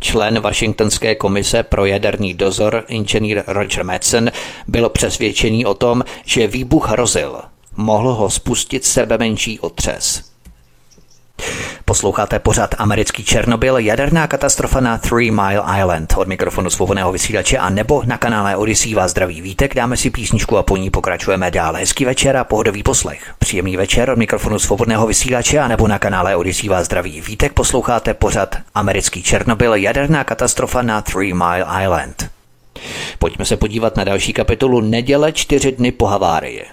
Člen Washingtonské komise pro jaderný dozor, inženýr Roger Madsen, byl přesvědčený o tom, že výbuch hrozil – mohl ho spustit sebe menší otřes. Posloucháte pořád americký Černobyl, jaderná katastrofa na Three Mile Island. Od mikrofonu svobodného vysílače a nebo na kanále Odyssey vás zdraví vítek, dáme si písničku a po ní pokračujeme dále. Hezký večer a pohodový poslech. Příjemný večer od mikrofonu svobodného vysílače a nebo na kanále Odyssey vás zdraví vítek. Posloucháte pořád americký Černobyl, jaderná katastrofa na Three Mile Island. Pojďme se podívat na další kapitolu Neděle čtyři dny po havárii.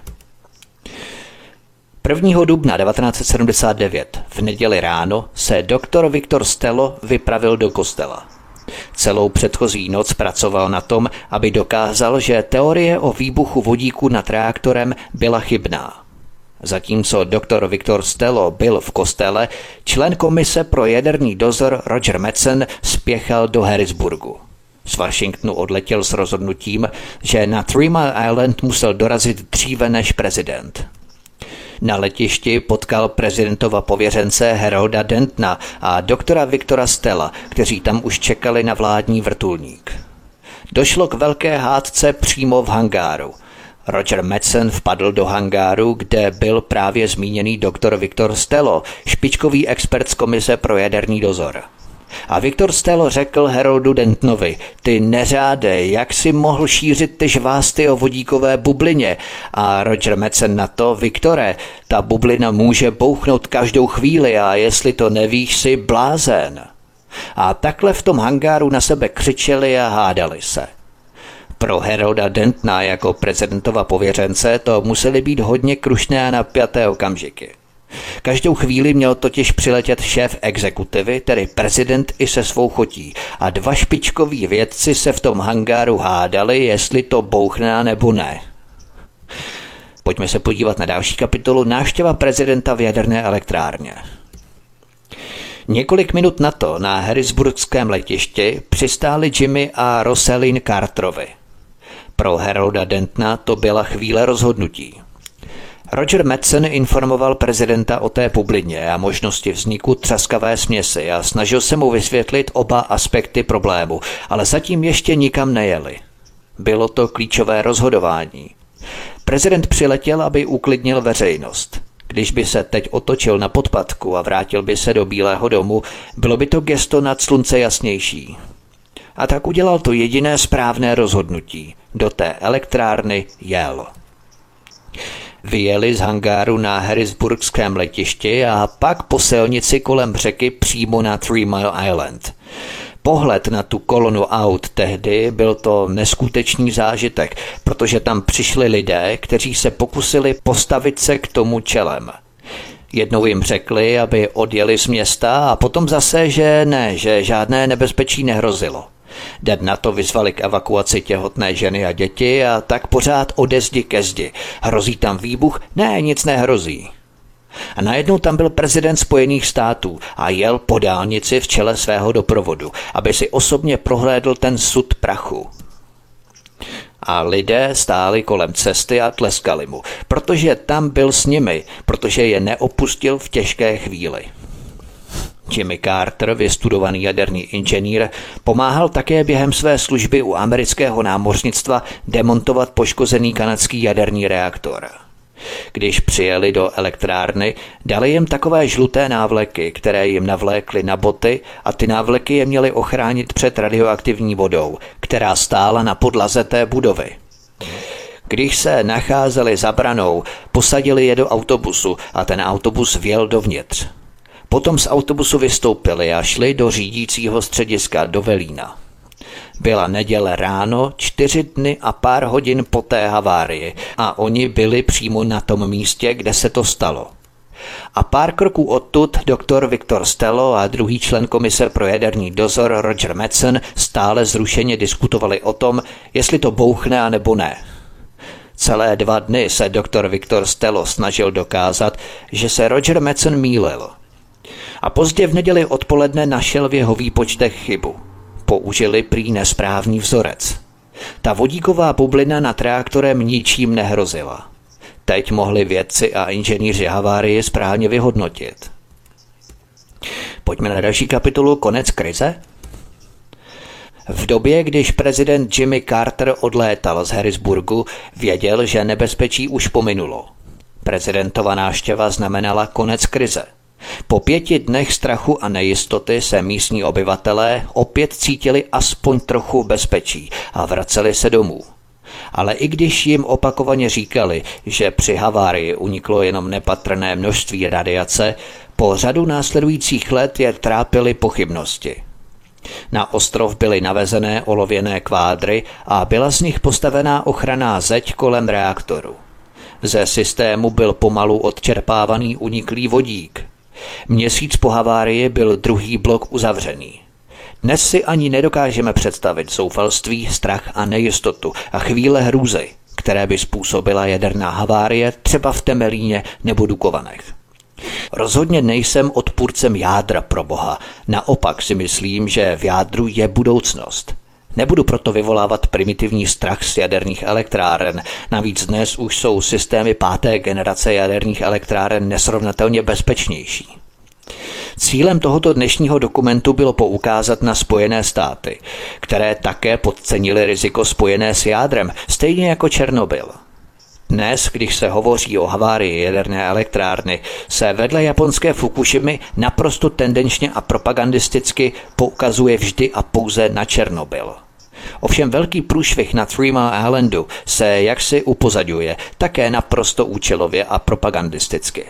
1. dubna 1979 v neděli ráno se doktor Viktor Stelo vypravil do kostela. Celou předchozí noc pracoval na tom, aby dokázal, že teorie o výbuchu vodíku nad reaktorem byla chybná. Zatímco doktor Viktor Stelo byl v kostele, člen komise pro jaderný dozor Roger Madsen spěchal do Harrisburgu. Z Washingtonu odletěl s rozhodnutím, že na Three Mile Island musel dorazit dříve než prezident. Na letišti potkal prezidentova pověřence Herolda Dentna a doktora Viktora Stella, kteří tam už čekali na vládní vrtulník. Došlo k velké hádce přímo v hangáru. Roger Madsen vpadl do hangáru, kde byl právě zmíněný doktor Viktor Stelo, špičkový expert z Komise pro jaderný dozor. A Viktor Stelo řekl Heroldu Dentnovi, ty neřáde, jak si mohl šířit ty žvásty o vodíkové bublině? A Roger Madsen na to, Viktore, ta bublina může bouchnout každou chvíli a jestli to nevíš, si blázen. A takhle v tom hangáru na sebe křičeli a hádali se. Pro Herolda Dentna jako prezidentova pověřence to museli být hodně krušné a napjaté okamžiky. Každou chvíli měl totiž přiletět šéf exekutivy, tedy prezident i se svou chotí a dva špičkoví vědci se v tom hangáru hádali, jestli to bouchne nebo ne. Pojďme se podívat na další kapitolu Návštěva prezidenta v jaderné elektrárně. Několik minut na to na Harrisburgském letišti přistáli Jimmy a Rosalind Carterovi. Pro Herolda Dentna to byla chvíle rozhodnutí. Roger Madsen informoval prezidenta o té bublině a možnosti vzniku třaskavé směsi a snažil se mu vysvětlit oba aspekty problému, ale zatím ještě nikam nejeli. Bylo to klíčové rozhodování. Prezident přiletěl, aby uklidnil veřejnost. Když by se teď otočil na podpadku a vrátil by se do Bílého domu, bylo by to gesto nad slunce jasnější. A tak udělal to jediné správné rozhodnutí. Do té elektrárny jel. Vyjeli z hangáru na Harrisburgském letišti a pak po silnici kolem řeky přímo na Three Mile Island. Pohled na tu kolonu aut tehdy byl to neskutečný zážitek, protože tam přišli lidé, kteří se pokusili postavit se k tomu čelem. Jednou jim řekli, aby odjeli z města a potom zase, že ne, že žádné nebezpečí nehrozilo. Den na to vyzvali k evakuaci těhotné ženy a děti a tak pořád ode zdi ke zdi. Hrozí tam výbuch? Ne, nic nehrozí. A najednou tam byl prezident Spojených států a jel po dálnici v čele svého doprovodu, aby si osobně prohlédl ten sud prachu. A lidé stáli kolem cesty a tleskali mu, protože tam byl s nimi, protože je neopustil v těžké chvíli. Jimmy Carter, vystudovaný jaderný inženýr, pomáhal také během své služby u amerického námořnictva demontovat poškozený kanadský jaderný reaktor. Když přijeli do elektrárny, dali jim takové žluté návleky, které jim navlékly na boty a ty návleky je měly ochránit před radioaktivní vodou, která stála na podlaze té budovy. Když se nacházeli za branou, posadili je do autobusu a ten autobus vjel dovnitř. Potom z autobusu vystoupili a šli do řídícího střediska do Velína. Byla neděle ráno, čtyři dny a pár hodin po té havárii a oni byli přímo na tom místě, kde se to stalo. A pár kroků odtud doktor Viktor Stelo a druhý člen komise pro jaderný dozor Roger Madsen stále zrušeně diskutovali o tom, jestli to bouchne a nebo ne. Celé dva dny se doktor Viktor Stelo snažil dokázat, že se Roger Madsen mýlil – a pozdě v neděli odpoledne našel v jeho výpočtech chybu. Použili prý nesprávný vzorec. Ta vodíková bublina nad reaktorem ničím nehrozila. Teď mohli vědci a inženýři havárie správně vyhodnotit. Pojďme na další kapitolu Konec krize. V době, když prezident Jimmy Carter odlétal z Harrisburgu, věděl, že nebezpečí už pominulo. Prezidentova návštěva znamenala konec krize – po pěti dnech strachu a nejistoty se místní obyvatelé opět cítili aspoň trochu bezpečí a vraceli se domů. Ale i když jim opakovaně říkali, že při havárii uniklo jenom nepatrné množství radiace, po řadu následujících let je trápily pochybnosti. Na ostrov byly navezené olověné kvádry a byla z nich postavená ochranná zeď kolem reaktoru. Ze systému byl pomalu odčerpávaný uniklý vodík – Měsíc po havárii byl druhý blok uzavřený. Dnes si ani nedokážeme představit zoufalství, strach a nejistotu a chvíle hrůzy, které by způsobila jaderná havárie třeba v Temelíně nebo Dukovanech. Rozhodně nejsem odpůrcem jádra pro Boha. Naopak si myslím, že v jádru je budoucnost. Nebudu proto vyvolávat primitivní strach z jaderných elektráren. Navíc dnes už jsou systémy páté generace jaderných elektráren nesrovnatelně bezpečnější. Cílem tohoto dnešního dokumentu bylo poukázat na Spojené státy, které také podcenili riziko spojené s jádrem, stejně jako Černobyl. Dnes, když se hovoří o havárii jaderné elektrárny, se vedle japonské Fukushimy naprosto tendenčně a propagandisticky poukazuje vždy a pouze na Černobyl. Ovšem velký průšvih na Three Mile Islandu se jaksi upozadňuje, také naprosto účelově a propagandisticky.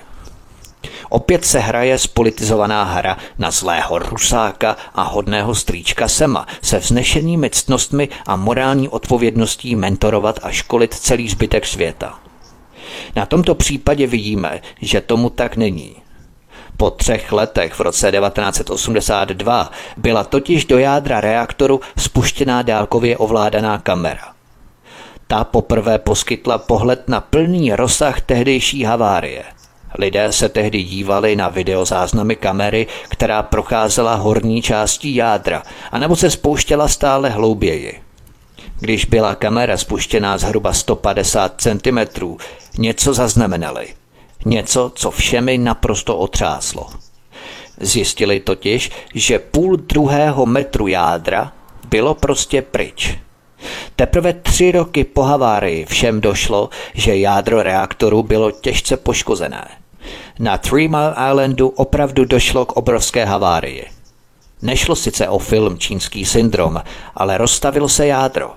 Opět se hraje spolitizovaná hra na zlého rusáka a hodného strýčka Sema se vznešenými ctnostmi a morální odpovědností mentorovat a školit celý zbytek světa. Na tomto případě vidíme, že tomu tak není. Po třech letech v roce 1982 byla totiž do jádra reaktoru spuštěná dálkově ovládaná kamera. Ta poprvé poskytla pohled na plný rozsah tehdejší havárie. Lidé se tehdy dívali na videozáznamy kamery, která procházela horní částí jádra, anebo se spouštěla stále hlouběji. když byla kamera spuštěná zhruba 150 cm, něco zaznamenali. Něco, co všemi naprosto otřáslo. Zjistili totiž, že půl druhého metru jádra bylo prostě pryč. Teprve tři roky po havárii všem došlo, že jádro reaktoru bylo těžce poškozené. Na Three Mile Islandu opravdu došlo k obrovské havárii. Nešlo sice o film Čínský syndrom, ale rozstavilo se jádro.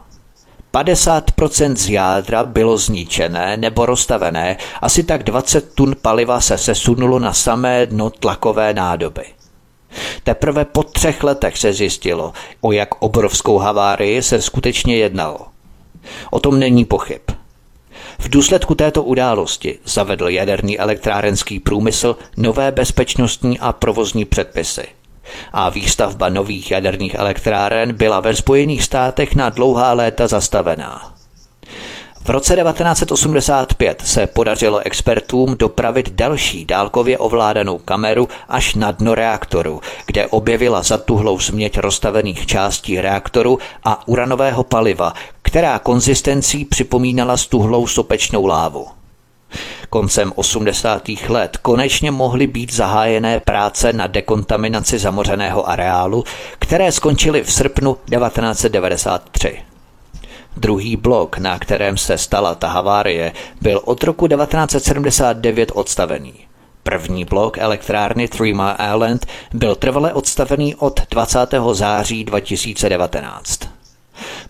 50% z jádra bylo zničené nebo rozstavené, asi tak 20 tun paliva se sesunulo na samé dno tlakové nádoby. Teprve po třech letech se zjistilo, o jak obrovskou havárii se skutečně jednalo. O tom není pochyb. V důsledku této události zavedl jaderný elektrárenský průmysl nové bezpečnostní a provozní předpisy. A výstavba nových jaderných elektráren byla ve Spojených státech na dlouhá léta zastavená. V roce 1985 se podařilo expertům dopravit další dálkově ovládanou kameru až na dno reaktoru, kde objevila zatuhlou změť rozstavených částí reaktoru a uranového paliva, která konzistencí připomínala stuhlou sopečnou lávu. Koncem 80. let konečně mohly být zahájené práce na dekontaminaci zamořeného areálu, které skončily v srpnu 1993. Druhý blok, na kterém se stala ta havárie, byl od roku 1979 odstavený. První blok elektrárny Three Mile Island byl trvale odstavený od 20. září 2019.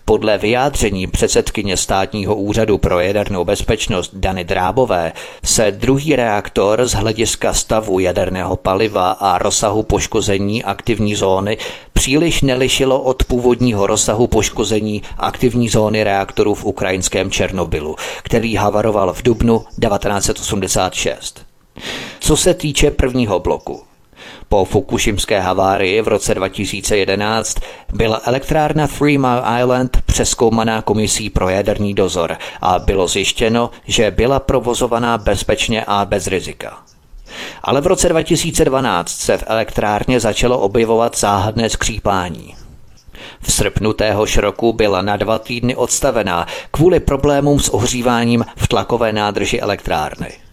Podle vyjádření předsedkyně státního úřadu pro jadernou bezpečnost Dany Drábové se druhý reaktor z hlediska stavu jaderného paliva a rozsahu poškození aktivní zóny příliš nelišilo od původního rozsahu poškození aktivní zóny reaktorů v ukrajinském Černobylu, který havaroval v dubnu 1986. Co se týče prvního bloku, po fukushimské havárii v roce 2011 byla elektrárna Three Mile Island přeskoumaná komisí pro jaderný dozor a bylo zjištěno, že byla provozovaná bezpečně a bez rizika. Ale v roce 2012 se v elektrárně začalo objevovat záhadné skřípání. V srpnu téhož roku byla na dva týdny odstavená kvůli problémům s ohříváním v tlakové nádrži elektrárny.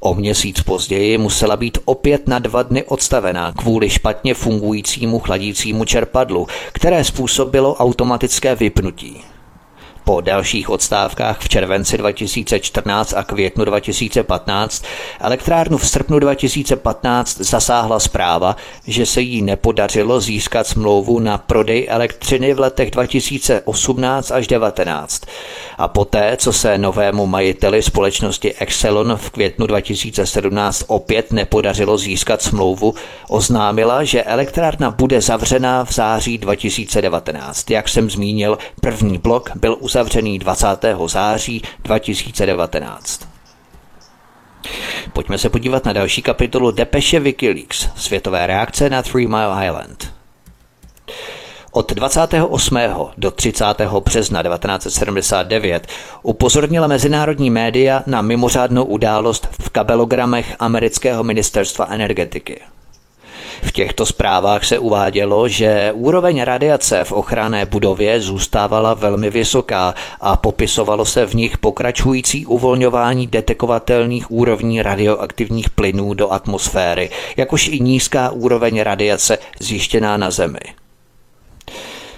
O měsíc později musela být opět na dva dny odstavená kvůli špatně fungujícímu chladícímu čerpadlu, které způsobilo automatické vypnutí. Po dalších odstávkách v červenci 2014 a květnu 2015 elektrárnu v srpnu 2015 zasáhla zpráva, že se jí nepodařilo získat smlouvu na prodej elektřiny v letech 2018 až 2019. A poté, co se novému majiteli společnosti Excelon v květnu 2017 opět nepodařilo získat smlouvu, oznámila, že elektrárna bude zavřená v září 2019. Jak jsem zmínil, první blok byl uzavřený 20. září 2019. Pojďme se podívat na další kapitolu Depeše Wikileaks, světové reakce na Three Mile Island. Od 28. do 30. března 1979 upozornila mezinárodní média na mimořádnou událost v kabelogramech amerického ministerstva energetiky. V těchto zprávách se uvádělo, že úroveň radiace v ochranné budově zůstávala velmi vysoká a popisovalo se v nich pokračující uvolňování detekovatelných úrovní radioaktivních plynů do atmosféry, jakož i nízká úroveň radiace zjištěná na Zemi.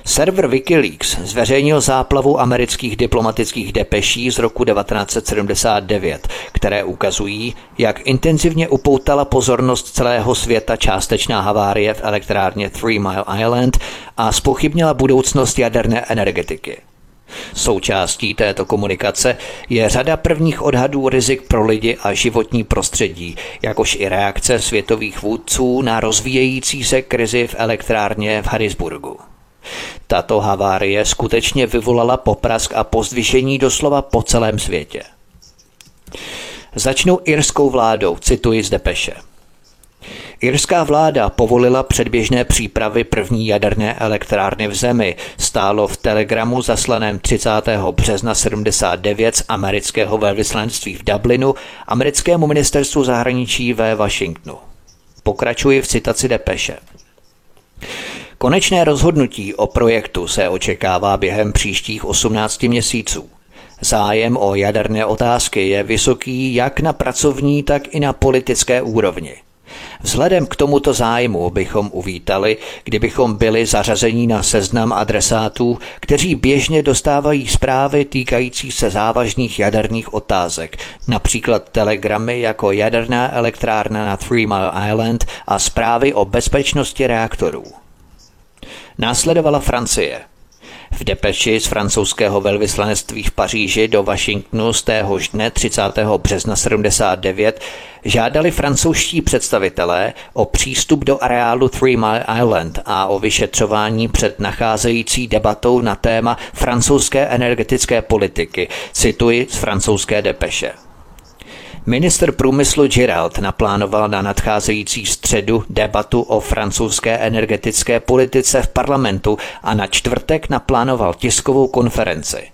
Server Wikileaks zveřejnil záplavu amerických diplomatických depeší z roku 1979, které ukazují, jak intenzivně upoutala pozornost celého světa částečná havárie v elektrárně Three Mile Island a spochybnila budoucnost jaderné energetiky. Součástí této komunikace je řada prvních odhadů rizik pro lidi a životní prostředí, jakož i reakce světových vůdců na rozvíjející se krizi v elektrárně v Harrisburgu. Tato havárie skutečně vyvolala poprask a pozdvižení doslova po celém světě. Začnu irskou vládou, cituji z Depeše. Irská vláda povolila předběžné přípravy první jaderné elektrárny v zemi. Stálo v telegramu zaslaném 30. března 79 z amerického velvyslanectví v Dublinu americkému ministerstvu zahraničí ve Washingtonu. Pokračuji v citaci Depeše. Konečné rozhodnutí o projektu se očekává během příštích 18 měsíců. Zájem o jaderné otázky je vysoký jak na pracovní, tak i na politické úrovni. Vzhledem k tomuto zájmu bychom uvítali, kdybychom byli zařazení na seznam adresátů, kteří běžně dostávají zprávy týkající se závažných jaderných otázek, například telegramy jako jaderná elektrárna na Three Mile Island a zprávy o bezpečnosti reaktorů. Následovala Francie – v depeši z francouzského velvyslanectví v Paříži do Washingtonu z téhož dne 30. března 79 žádali francouzští představitelé o přístup do areálu Three Mile Island a o vyšetřování před nacházející debatou na téma francouzské energetické politiky, cituji z francouzské depeše. Minister průmyslu Girald naplánoval na nadcházející středu debatu o francouzské energetické politice v parlamentu a na čtvrtek naplánoval tiskovou konferenci.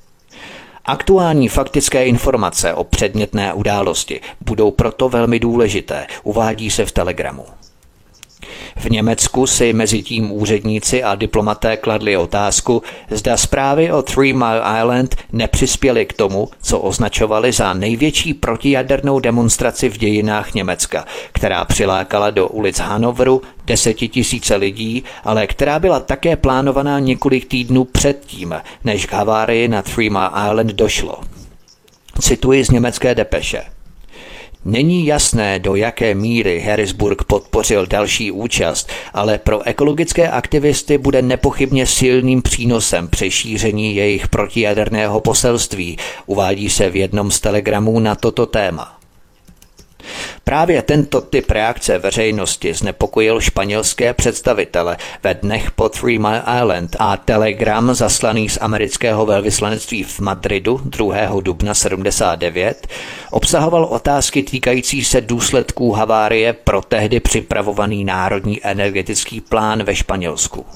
Aktuální faktické informace o předmětné události budou proto velmi důležité, uvádí se v telegramu. V Německu si mezi tím úředníci a diplomaté kladli otázku, zda zprávy o Three Mile Island nepřispěly k tomu, co označovali za největší protijadernou demonstraci v dějinách Německa, která přilákala do ulic Hanoveru desetitisíce lidí, ale která byla také plánovaná několik týdnů předtím, než k havárii na Three Mile Island došlo. Cituji z německé depeše. Není jasné, do jaké míry Harrisburg podpořil další účast, ale pro ekologické aktivisty bude nepochybně silným přínosem při šíření jejich protijaderného poselství, uvádí se v jednom z telegramů na toto téma. Právě tento typ reakce veřejnosti znepokojil španělské představitele ve dnech po Three Mile Island a telegram zaslaný z amerického velvyslanectví v Madridu 2. dubna 79 obsahoval otázky týkající se důsledků havárie pro tehdy připravovaný národní energetický plán ve Španělsku.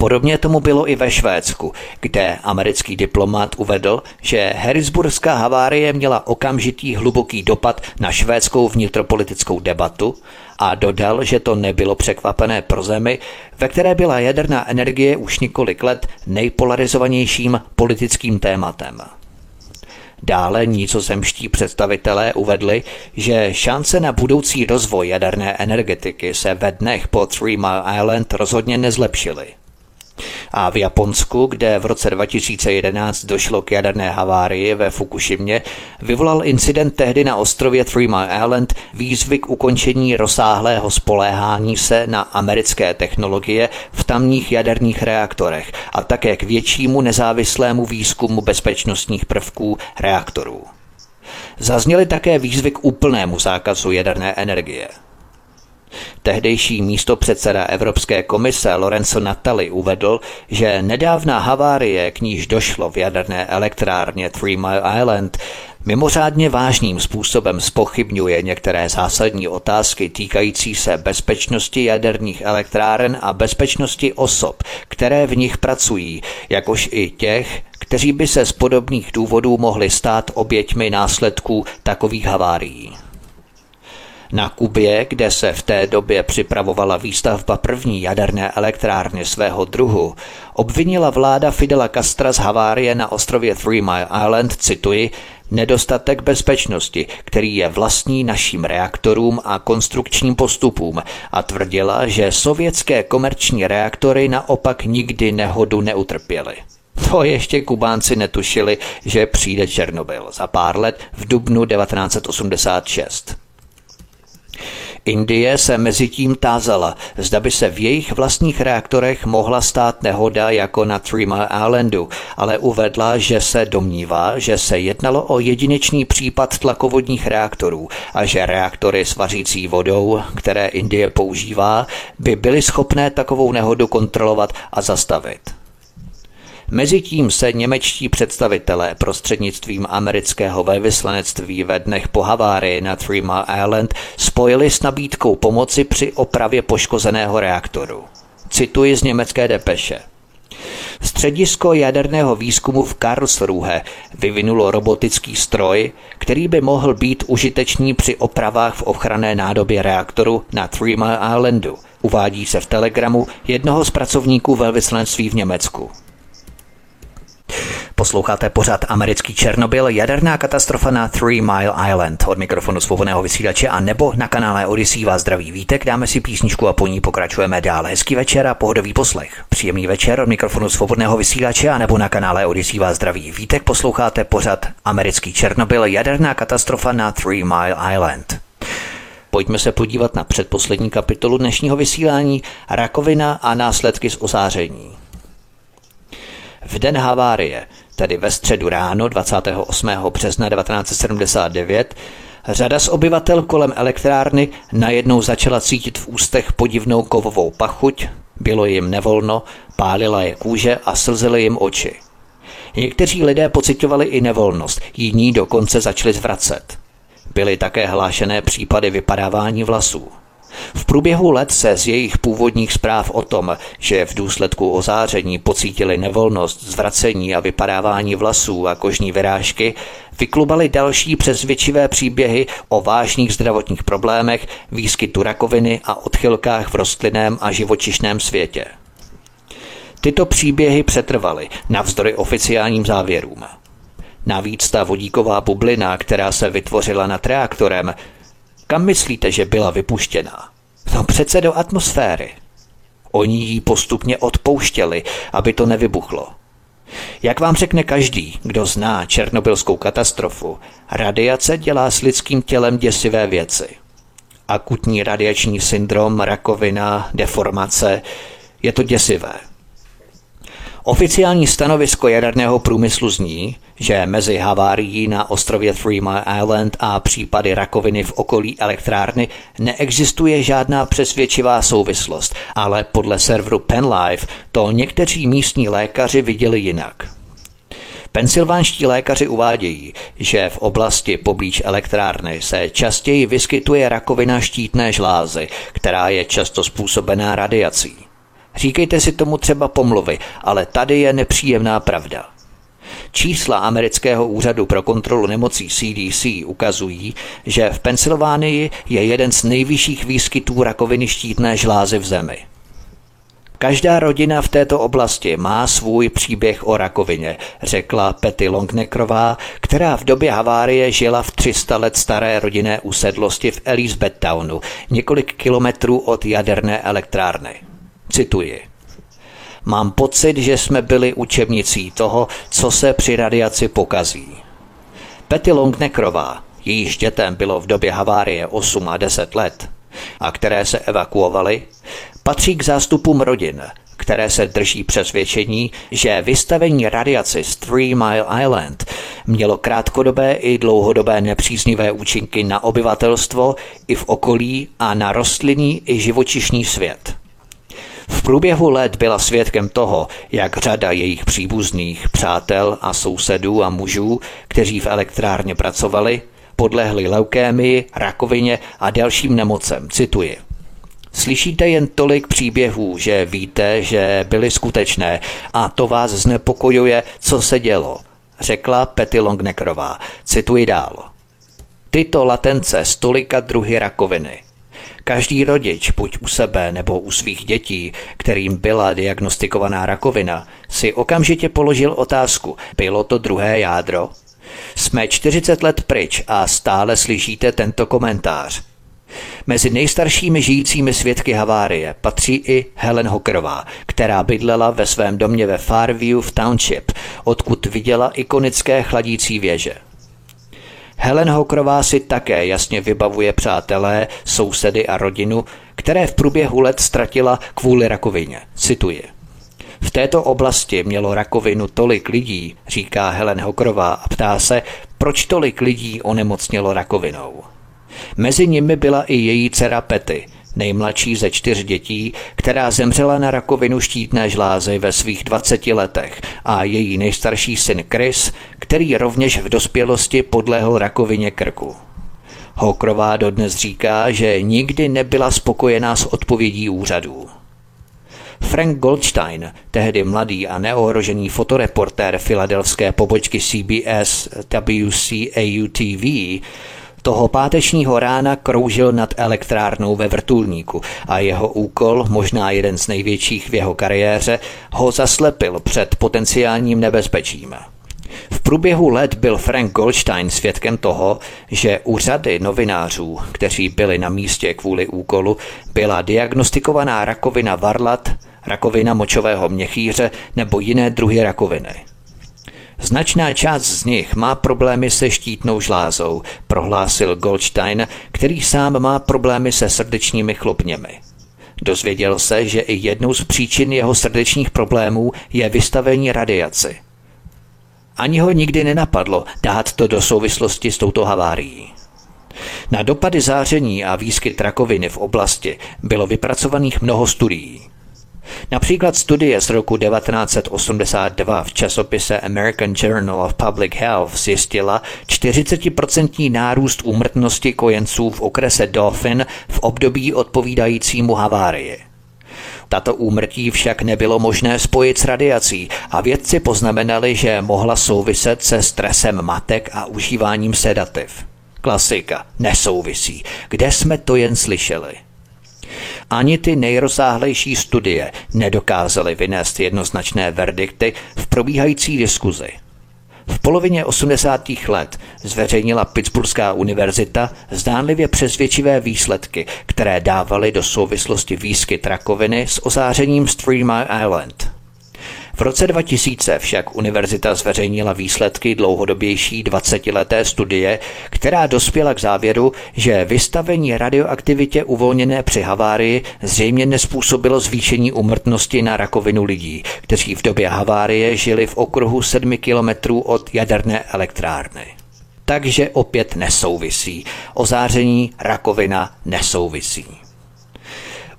Podobně tomu bylo i ve Švédsku, kde americký diplomat uvedl, že Harrisburgská havárie měla okamžitý hluboký dopad na švédskou vnitropolitickou debatu a dodal, že to nebylo překvapené pro zemi, ve které byla jaderná energie už několik let nejpolarizovanějším politickým tématem. Dále nízozemští představitelé uvedli, že šance na budoucí rozvoj jaderné energetiky se ve dnech po Three Mile Island rozhodně nezlepšily. A v Japonsku, kde v roce 2011 došlo k jaderné havárii ve Fukushimě, vyvolal incident tehdy na ostrově Three Mile Island výzvy k ukončení rozsáhlého spoléhání se na americké technologie v tamních jaderných reaktorech a také k většímu nezávislému výzkumu bezpečnostních prvků reaktorů. Zazněly také výzvy k úplnému zákazu jaderné energie. Tehdejší místo předseda Evropské komise Lorenzo Natali uvedl, že nedávná havárie, k níž došlo v jaderné elektrárně Three Mile Island, mimořádně vážným způsobem spochybňuje některé zásadní otázky týkající se bezpečnosti jaderných elektráren a bezpečnosti osob, které v nich pracují, jakož i těch, kteří by se z podobných důvodů mohli stát oběťmi následků takových havárií. Na Kubě, kde se v té době připravovala výstavba první jaderné elektrárny svého druhu, obvinila vláda Fidela Castra z havárie na ostrově Three Mile Island, cituji, nedostatek bezpečnosti, který je vlastní našim reaktorům a konstrukčním postupům a tvrdila, že sovětské komerční reaktory naopak nikdy nehodu neutrpěly. To ještě Kubánci netušili, že přijde Černobyl za pár let v dubnu 1986. Indie se mezi tím tázala, zda by se v jejich vlastních reaktorech mohla stát nehoda jako na Three Mile Islandu, ale uvedla, že se domnívá, že se jednalo o jedinečný případ tlakovodních reaktorů a že reaktory s vařící vodou, které Indie používá, by byly schopné takovou nehodu kontrolovat a zastavit. Mezitím se němečtí představitelé prostřednictvím amerického velvyslanectví ve dnech po havárii na Three Mile Island spojili s nabídkou pomoci při opravě poškozeného reaktoru. Cituji z německé depeše. Středisko jaderného výzkumu v Karlsruhe vyvinulo robotický stroj, který by mohl být užitečný při opravách v ochranné nádobě reaktoru na Three Mile Islandu, uvádí se v telegramu jednoho z pracovníků velvyslanectví v Německu. Posloucháte pořád americký Černobyl, jaderná katastrofa na Three Mile Island. Od mikrofonu svobodného vysílače a nebo na kanále Odyssey vás zdraví vítek, dáme si písničku a po ní pokračujeme dále. Hezký večer a pohodový poslech. Příjemný večer od mikrofonu svobodného vysílače a nebo na kanále Odyssey vás zdraví vítek. Posloucháte pořád americký Černobyl, jaderná katastrofa na Three Mile Island. Pojďme se podívat na předposlední kapitolu dnešního vysílání Rakovina a následky z ozáření. V den havárie tedy ve středu ráno 28. března 1979, řada z obyvatel kolem elektrárny najednou začala cítit v ústech podivnou kovovou pachuť, bylo jim nevolno, pálila je kůže a slzely jim oči. Někteří lidé pocitovali i nevolnost, jiní dokonce začali zvracet. Byly také hlášené případy vypadávání vlasů. V průběhu let se z jejich původních zpráv o tom, že v důsledku ozáření pocítili nevolnost, zvracení a vypadávání vlasů a kožní vyrážky, vyklubaly další přesvědčivé příběhy o vážných zdravotních problémech, výskytu rakoviny a odchylkách v rostlinném a živočišném světě. Tyto příběhy přetrvaly navzdory oficiálním závěrům. Navíc ta vodíková bublina, která se vytvořila nad reaktorem, kam myslíte, že byla vypuštěna? No přece do atmosféry. Oni ji postupně odpouštěli, aby to nevybuchlo. Jak vám řekne každý, kdo zná černobylskou katastrofu, radiace dělá s lidským tělem děsivé věci. Akutní radiační syndrom, rakovina, deformace, je to děsivé. Oficiální stanovisko jaderného průmyslu zní, že mezi havárií na ostrově Three Mile Island a případy rakoviny v okolí elektrárny neexistuje žádná přesvědčivá souvislost, ale podle serveru PenLife to někteří místní lékaři viděli jinak. Pensylvánští lékaři uvádějí, že v oblasti poblíž elektrárny se častěji vyskytuje rakovina štítné žlázy, která je často způsobená radiací. Říkejte si tomu třeba pomluvy, ale tady je nepříjemná pravda. Čísla amerického úřadu pro kontrolu nemocí CDC ukazují, že v Pensylvánii je jeden z nejvyšších výskytů rakoviny štítné žlázy v zemi. Každá rodina v této oblasti má svůj příběh o rakovině, řekla Petty Longneckerová, která v době havárie žila v 300 let staré rodinné usedlosti v Elizabethtownu, několik kilometrů od jaderné elektrárny. Cituji. Mám pocit, že jsme byli učebnicí toho, co se při radiaci pokazí. Petty Longneckerová, jejíž dětem bylo v době havárie 8 a 10 let, a které se evakuovaly, patří k zástupům rodin, které se drží přesvědčení, že vystavení radiaci z Three Mile Island mělo krátkodobé i dlouhodobé nepříznivé účinky na obyvatelstvo i v okolí a na rostlinný i živočišný svět. V průběhu let byla svědkem toho, jak řada jejich příbuzných, přátel a sousedů a mužů, kteří v elektrárně pracovali, podlehli leukémii, rakovině a dalším nemocem. Cituji. Slyšíte jen tolik příběhů, že víte, že byly skutečné a to vás znepokojuje, co se dělo, řekla Petty Longneckerová. Cituji dál. Tyto latence z tolika druhy rakoviny – Každý rodič, buď u sebe nebo u svých dětí, kterým byla diagnostikovaná rakovina, si okamžitě položil otázku, bylo to druhé jádro? Jsme 40 let pryč a stále slyšíte tento komentář. Mezi nejstaršími žijícími svědky havárie patří i Helen Hockerová, která bydlela ve svém domě ve Farview v Township, odkud viděla ikonické chladící věže. Helen Hokrová si také jasně vybavuje přátelé, sousedy a rodinu, které v průběhu let ztratila kvůli rakovině. Cituji. V této oblasti mělo rakovinu tolik lidí, říká Helen Hokrová a ptá se, proč tolik lidí onemocnělo rakovinou. Mezi nimi byla i její dcera Pety, nejmladší ze čtyř dětí, která zemřela na rakovinu štítné žlázy ve svých 20 letech a její nejstarší syn Chris, který rovněž v dospělosti podlehl rakovině krku. Hokrová dodnes říká, že nikdy nebyla spokojená s odpovědí úřadů. Frank Goldstein, tehdy mladý a neohrožený fotoreportér filadelské pobočky CBS WCAU-TV, toho pátečního rána kroužil nad elektrárnou ve vrtulníku a jeho úkol, možná jeden z největších v jeho kariéře, ho zaslepil před potenciálním nebezpečím. V průběhu let byl Frank Goldstein svědkem toho, že u řady novinářů, kteří byli na místě kvůli úkolu, byla diagnostikovaná rakovina varlat, rakovina močového měchýře nebo jiné druhy rakoviny. Značná část z nich má problémy se štítnou žlázou, prohlásil Goldstein, který sám má problémy se srdečními chlopněmi. Dozvěděl se, že i jednou z příčin jeho srdečních problémů je vystavení radiaci. Ani ho nikdy nenapadlo dát to do souvislosti s touto havárií. Na dopady záření a výskyt rakoviny v oblasti bylo vypracovaných mnoho studií. Například studie z roku 1982 v časopise American Journal of Public Health zjistila 40% nárůst úmrtnosti kojenců v okrese Dauphin v období odpovídajícímu havárii. Tato úmrtí však nebylo možné spojit s radiací a vědci poznamenali, že mohla souviset se stresem matek a užíváním sedativ. Klasika, nesouvisí. Kde jsme to jen slyšeli? Ani ty nejrozsáhlejší studie nedokázaly vynést jednoznačné verdikty v probíhající diskuzi. V polovině 80. let zveřejnila Pittsburghská univerzita zdánlivě přesvědčivé výsledky, které dávaly do souvislosti výskyt rakoviny s ozářením Mile Island. V roce 2000 však univerzita zveřejnila výsledky dlouhodobější 20-leté studie, která dospěla k závěru, že vystavení radioaktivitě uvolněné při havárii zřejmě nespůsobilo zvýšení umrtnosti na rakovinu lidí, kteří v době havárie žili v okruhu 7 kilometrů od jaderné elektrárny. Takže opět nesouvisí. Ozáření rakovina nesouvisí.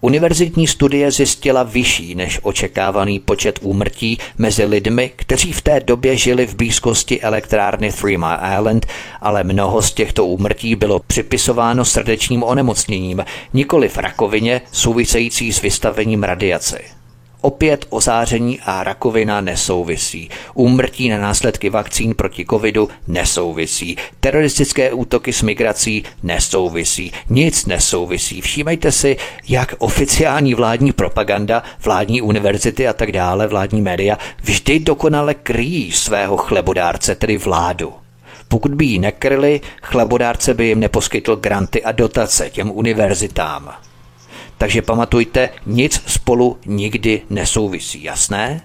Univerzitní studie zjistila vyšší než očekávaný počet úmrtí mezi lidmi, kteří v té době žili v blízkosti elektrárny Three Mile Island, ale mnoho z těchto úmrtí bylo připisováno srdečním onemocněním, nikoli v rakovině související s vystavením radiace. Opět ozáření a rakovina nesouvisí. Úmrtí na následky vakcín proti covidu nesouvisí. Teroristické útoky s migrací nesouvisí. Nic nesouvisí. Všímejte si, jak oficiální vládní propaganda, vládní univerzity a tak dále, vládní média vždy dokonale kryjí svého chlebodárce, tedy vládu. Pokud by ji nekryli, chlebodárce by jim neposkytl granty a dotace těm univerzitám. Takže pamatujte, nic spolu nikdy nesouvisí, jasné?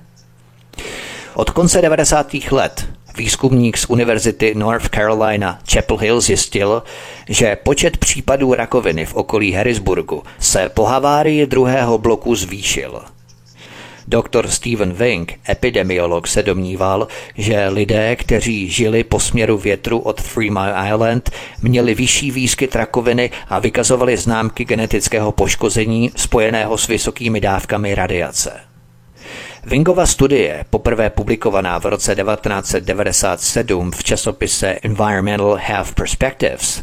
Od konce 90. let výzkumník z Univerzity North Carolina Chapel Hill zjistil, že počet případů rakoviny v okolí Harrisburgu se po havárii druhého bloku zvýšil – Doktor Stephen Wing, epidemiolog, se domníval, že lidé, kteří žili po směru větru od Three Mile Island, měli vyšší výskyt rakoviny a vykazovali známky genetického poškození spojeného s vysokými dávkami radiace. Wingova studie, poprvé publikovaná v roce 1997 v časopise Environmental Health Perspectives,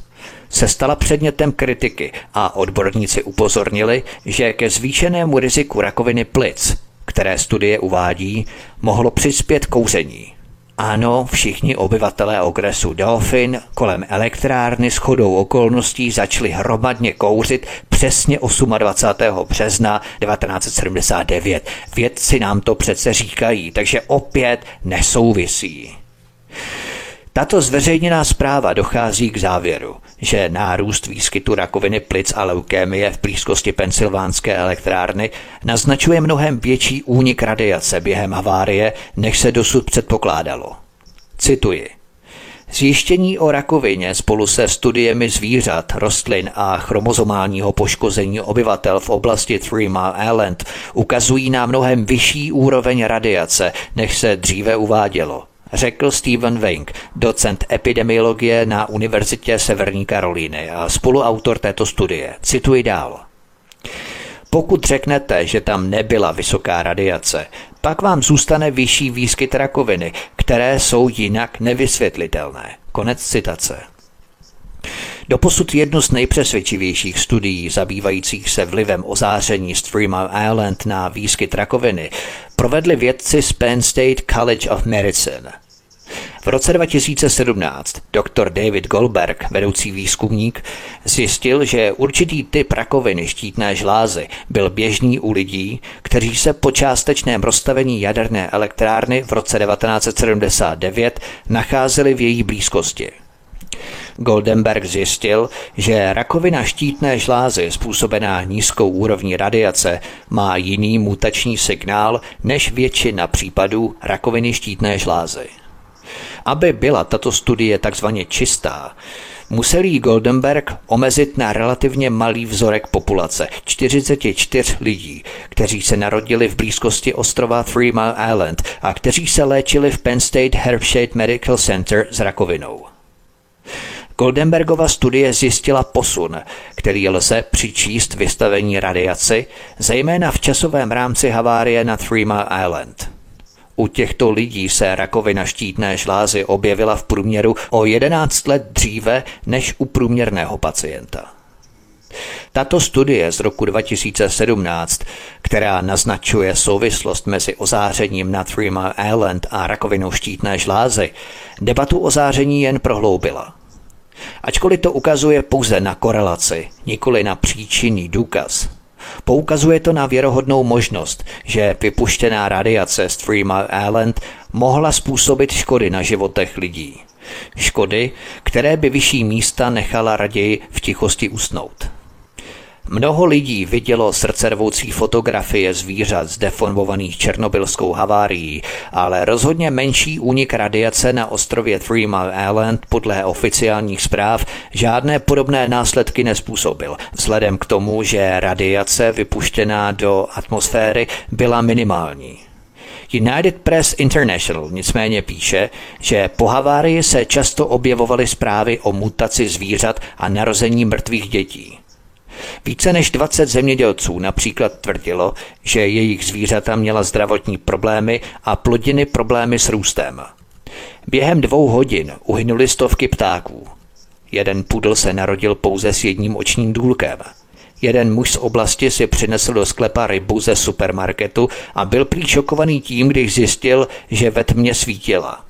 se stala předmětem kritiky a odborníci upozornili, že ke zvýšenému riziku rakoviny plic které studie uvádí, mohlo přispět kouření. Ano, všichni obyvatelé okresu Dauphin kolem elektrárny s chodou okolností začali hromadně kouřit přesně 28. března 1979. Vědci nám to přece říkají, takže opět nesouvisí. Tato zveřejněná zpráva dochází k závěru, že nárůst výskytu rakoviny plic a leukémie v blízkosti pensylvánské elektrárny naznačuje mnohem větší únik radiace během havárie, než se dosud předpokládalo. Cituji. Zjištění o rakovině spolu se studiemi zvířat, rostlin a chromozomálního poškození obyvatel v oblasti Three Mile Island ukazují na mnohem vyšší úroveň radiace, než se dříve uvádělo řekl Stephen Wing, docent epidemiologie na Univerzitě Severní Karolíny a spoluautor této studie. Cituji dál. Pokud řeknete, že tam nebyla vysoká radiace, pak vám zůstane vyšší výskyt rakoviny, které jsou jinak nevysvětlitelné. Konec citace. Doposud jednu z nejpřesvědčivějších studií zabývajících se vlivem ozáření Mile Island na výskyt rakoviny provedli vědci z Penn State College of Medicine – v roce 2017 dr. David Goldberg, vedoucí výzkumník, zjistil, že určitý typ rakoviny štítné žlázy byl běžný u lidí, kteří se po částečném rozstavení jaderné elektrárny v roce 1979 nacházeli v její blízkosti. Goldenberg zjistil, že rakovina štítné žlázy způsobená nízkou úrovní radiace má jiný mutační signál než většina případů rakoviny štítné žlázy. Aby byla tato studie takzvaně čistá, musel jí Goldenberg omezit na relativně malý vzorek populace 44 lidí, kteří se narodili v blízkosti ostrova Three Mile Island a kteří se léčili v Penn State Herbshade Medical Center s rakovinou. Goldenbergova studie zjistila posun, který lze přičíst vystavení radiaci, zejména v časovém rámci havárie na Three Mile Island. U těchto lidí se rakovina štítné žlázy objevila v průměru o 11 let dříve než u průměrného pacienta. Tato studie z roku 2017, která naznačuje souvislost mezi ozářením na Three Mile Island a rakovinou štítné žlázy, debatu o záření jen prohloubila. Ačkoliv to ukazuje pouze na korelaci, nikoli na příčinný důkaz, Poukazuje to na věrohodnou možnost, že vypuštěná radiace z Three Mile Island mohla způsobit škody na životech lidí. Škody, které by vyšší místa nechala raději v tichosti usnout. Mnoho lidí vidělo srdcervoucí fotografie zvířat zdeformovaných černobylskou havárií, ale rozhodně menší únik radiace na ostrově Three Mile Island podle oficiálních zpráv žádné podobné následky nespůsobil, vzhledem k tomu, že radiace vypuštěná do atmosféry byla minimální. United Press International nicméně píše, že po havárii se často objevovaly zprávy o mutaci zvířat a narození mrtvých dětí. Více než 20 zemědělců například tvrdilo, že jejich zvířata měla zdravotní problémy a plodiny problémy s růstem. Během dvou hodin uhynuli stovky ptáků. Jeden pudl se narodil pouze s jedním očním důlkem. Jeden muž z oblasti si přinesl do sklepa rybu ze supermarketu a byl prý šokovaný tím, když zjistil, že ve tmě svítila.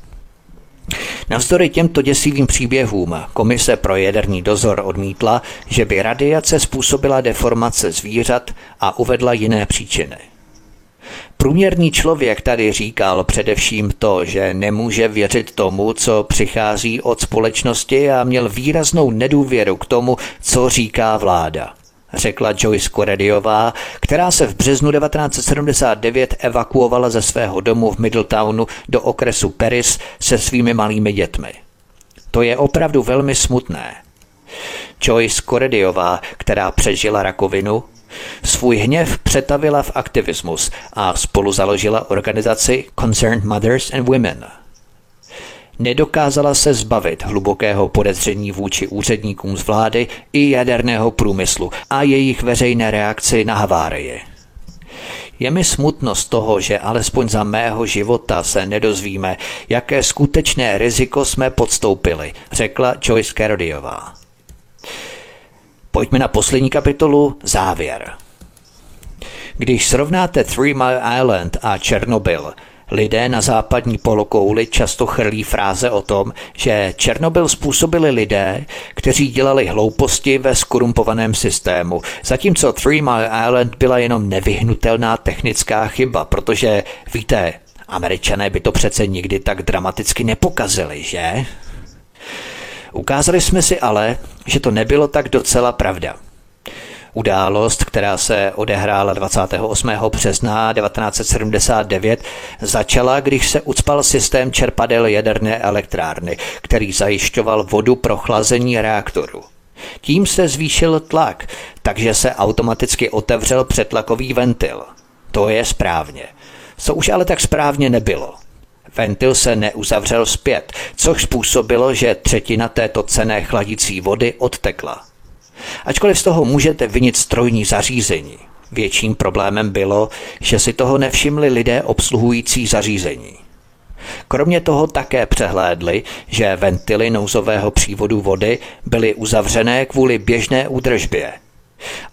Navzdory těmto děsivým příběhům Komise pro jaderný dozor odmítla, že by radiace způsobila deformace zvířat a uvedla jiné příčiny. Průměrný člověk tady říkal především to, že nemůže věřit tomu, co přichází od společnosti a měl výraznou nedůvěru k tomu, co říká vláda řekla Joyce Corediová, která se v březnu 1979 evakuovala ze svého domu v Middletownu do okresu Paris se svými malými dětmi. To je opravdu velmi smutné. Joyce Corediová, která přežila rakovinu, svůj hněv přetavila v aktivismus a spolu založila organizaci Concerned Mothers and Women – nedokázala se zbavit hlubokého podezření vůči úředníkům z vlády i jaderného průmyslu a jejich veřejné reakci na havárie. Je mi smutno z toho, že alespoň za mého života se nedozvíme, jaké skutečné riziko jsme podstoupili, řekla Joyce Carodiová. Pojďme na poslední kapitolu Závěr. Když srovnáte Three Mile Island a Černobyl, Lidé na západní polokouli často chrlí fráze o tom, že Černobyl způsobili lidé, kteří dělali hlouposti ve skorumpovaném systému, zatímco Three Mile Island byla jenom nevyhnutelná technická chyba, protože, víte, američané by to přece nikdy tak dramaticky nepokazili, že? Ukázali jsme si ale, že to nebylo tak docela pravda. Událost, která se odehrála 28. března 1979, začala, když se ucpal systém čerpadel jaderné elektrárny, který zajišťoval vodu pro chlazení reaktoru. Tím se zvýšil tlak, takže se automaticky otevřel přetlakový ventil. To je správně. Co už ale tak správně nebylo. Ventil se neuzavřel zpět, což způsobilo, že třetina této cené chladící vody odtekla. Ačkoliv z toho můžete vinit strojní zařízení, větším problémem bylo, že si toho nevšimli lidé obsluhující zařízení. Kromě toho také přehlédli, že ventily nouzového přívodu vody byly uzavřené kvůli běžné údržbě.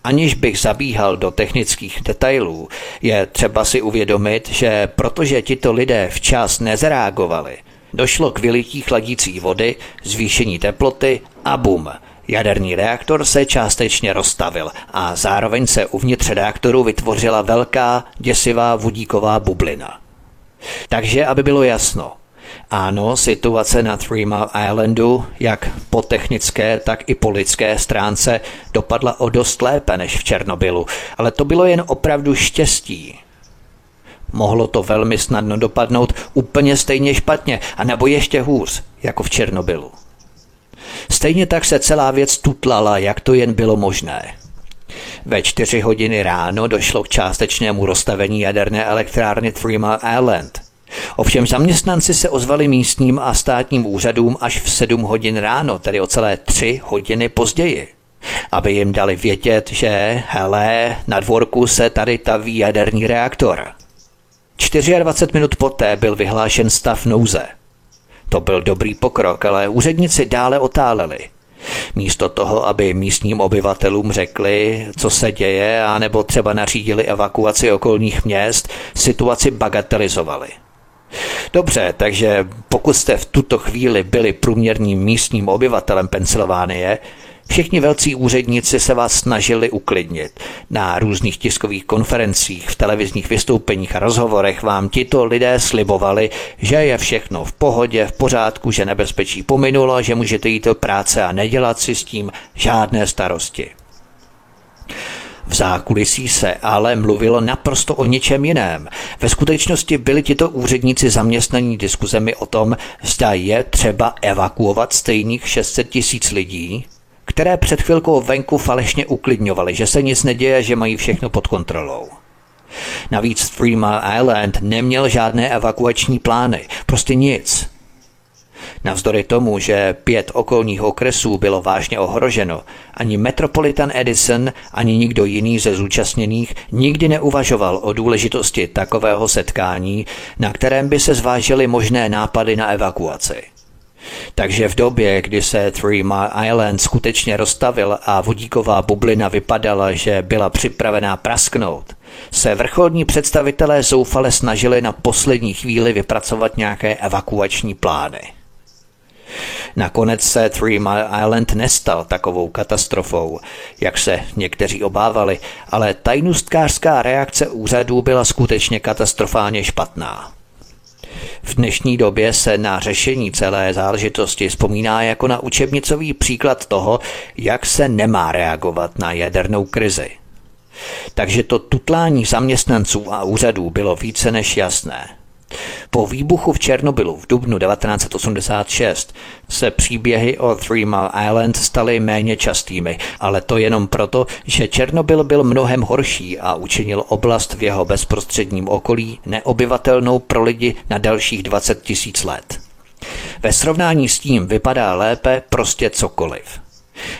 Aniž bych zabíhal do technických detailů, je třeba si uvědomit, že protože tito lidé včas nezareagovali, došlo k vylití chladící vody, zvýšení teploty a bum. Jaderný reaktor se částečně rozstavil a zároveň se uvnitř reaktoru vytvořila velká, děsivá vodíková bublina. Takže, aby bylo jasno, ano, situace na Three Mile Islandu, jak po technické, tak i po lidské stránce, dopadla o dost lépe než v Černobylu, ale to bylo jen opravdu štěstí. Mohlo to velmi snadno dopadnout úplně stejně špatně, anebo ještě hůř, jako v Černobylu. Stejně tak se celá věc tutlala, jak to jen bylo možné. Ve čtyři hodiny ráno došlo k částečnému rozstavení jaderné elektrárny Three Mile Island. Ovšem zaměstnanci se ozvali místním a státním úřadům až v 7 hodin ráno, tedy o celé tři hodiny později aby jim dali vědět, že hele, na dvorku se tady taví jaderný reaktor. 24 minut poté byl vyhlášen stav nouze. To byl dobrý pokrok, ale úředníci dále otáleli. Místo toho, aby místním obyvatelům řekli, co se děje, anebo třeba nařídili evakuaci okolních měst, situaci bagatelizovali. Dobře, takže pokud jste v tuto chvíli byli průměrným místním obyvatelem Pensylvánie, Všichni velcí úředníci se vás snažili uklidnit. Na různých tiskových konferencích, v televizních vystoupeních a rozhovorech vám tito lidé slibovali, že je všechno v pohodě, v pořádku, že nebezpečí pominulo, že můžete jít do práce a nedělat si s tím žádné starosti. V zákulisí se ale mluvilo naprosto o něčem jiném. Ve skutečnosti byli tito úředníci zaměstnaní diskuzemi o tom, zda je třeba evakuovat stejných 600 tisíc lidí, které před chvilkou venku falešně uklidňovali, že se nic neděje, že mají všechno pod kontrolou. Navíc Three Mile Island neměl žádné evakuační plány, prostě nic. Navzdory tomu, že pět okolních okresů bylo vážně ohroženo, ani Metropolitan Edison, ani nikdo jiný ze zúčastněných nikdy neuvažoval o důležitosti takového setkání, na kterém by se zvážily možné nápady na evakuaci. Takže v době, kdy se Three Mile Island skutečně rozstavil a vodíková bublina vypadala, že byla připravená prasknout, se vrcholní představitelé zoufale snažili na poslední chvíli vypracovat nějaké evakuační plány. Nakonec se Three Mile Island nestal takovou katastrofou, jak se někteří obávali, ale tajnostkářská reakce úřadů byla skutečně katastrofálně špatná. V dnešní době se na řešení celé záležitosti vzpomíná jako na učebnicový příklad toho, jak se nemá reagovat na jadernou krizi. Takže to tutlání zaměstnanců a úřadů bylo více než jasné. Po výbuchu v Černobylu v dubnu 1986 se příběhy o Three Mile Island staly méně častými, ale to jenom proto, že Černobyl byl mnohem horší a učinil oblast v jeho bezprostředním okolí neobyvatelnou pro lidi na dalších 20 tisíc let. Ve srovnání s tím vypadá lépe prostě cokoliv.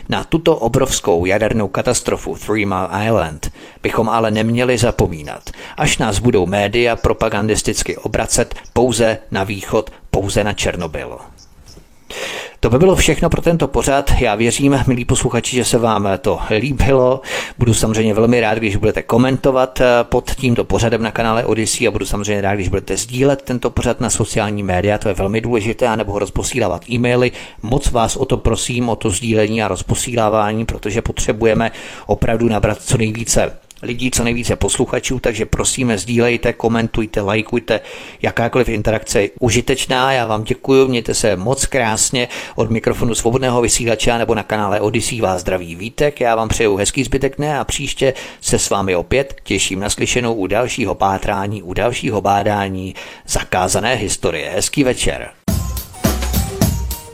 Na tuto obrovskou jadernou katastrofu Three Mile Island bychom ale neměli zapomínat, až nás budou média propagandisticky obracet pouze na východ, pouze na Černobyl. To by bylo všechno pro tento pořad. Já věřím, milí posluchači, že se vám to líbilo. Budu samozřejmě velmi rád, když budete komentovat eh, pod tímto pořadem na kanále Odyssey a budu samozřejmě rád, když budete sdílet tento pořad na sociální média, to je velmi důležité, anebo ho rozposílávat e-maily. Moc vás o to prosím, o to sdílení a rozposílávání, protože potřebujeme opravdu nabrat co nejvíce lidí, co nejvíce posluchačů, takže prosíme sdílejte, komentujte, lajkujte, jakákoliv interakce je užitečná. Já vám děkuji, mějte se moc krásně od mikrofonu svobodného vysílače nebo na kanále Odyssey vás zdraví Vítek. Já vám přeju hezký zbytek dne a příště se s vámi opět těším na slyšenou u dalšího pátrání, u dalšího bádání zakázané historie. Hezký večer.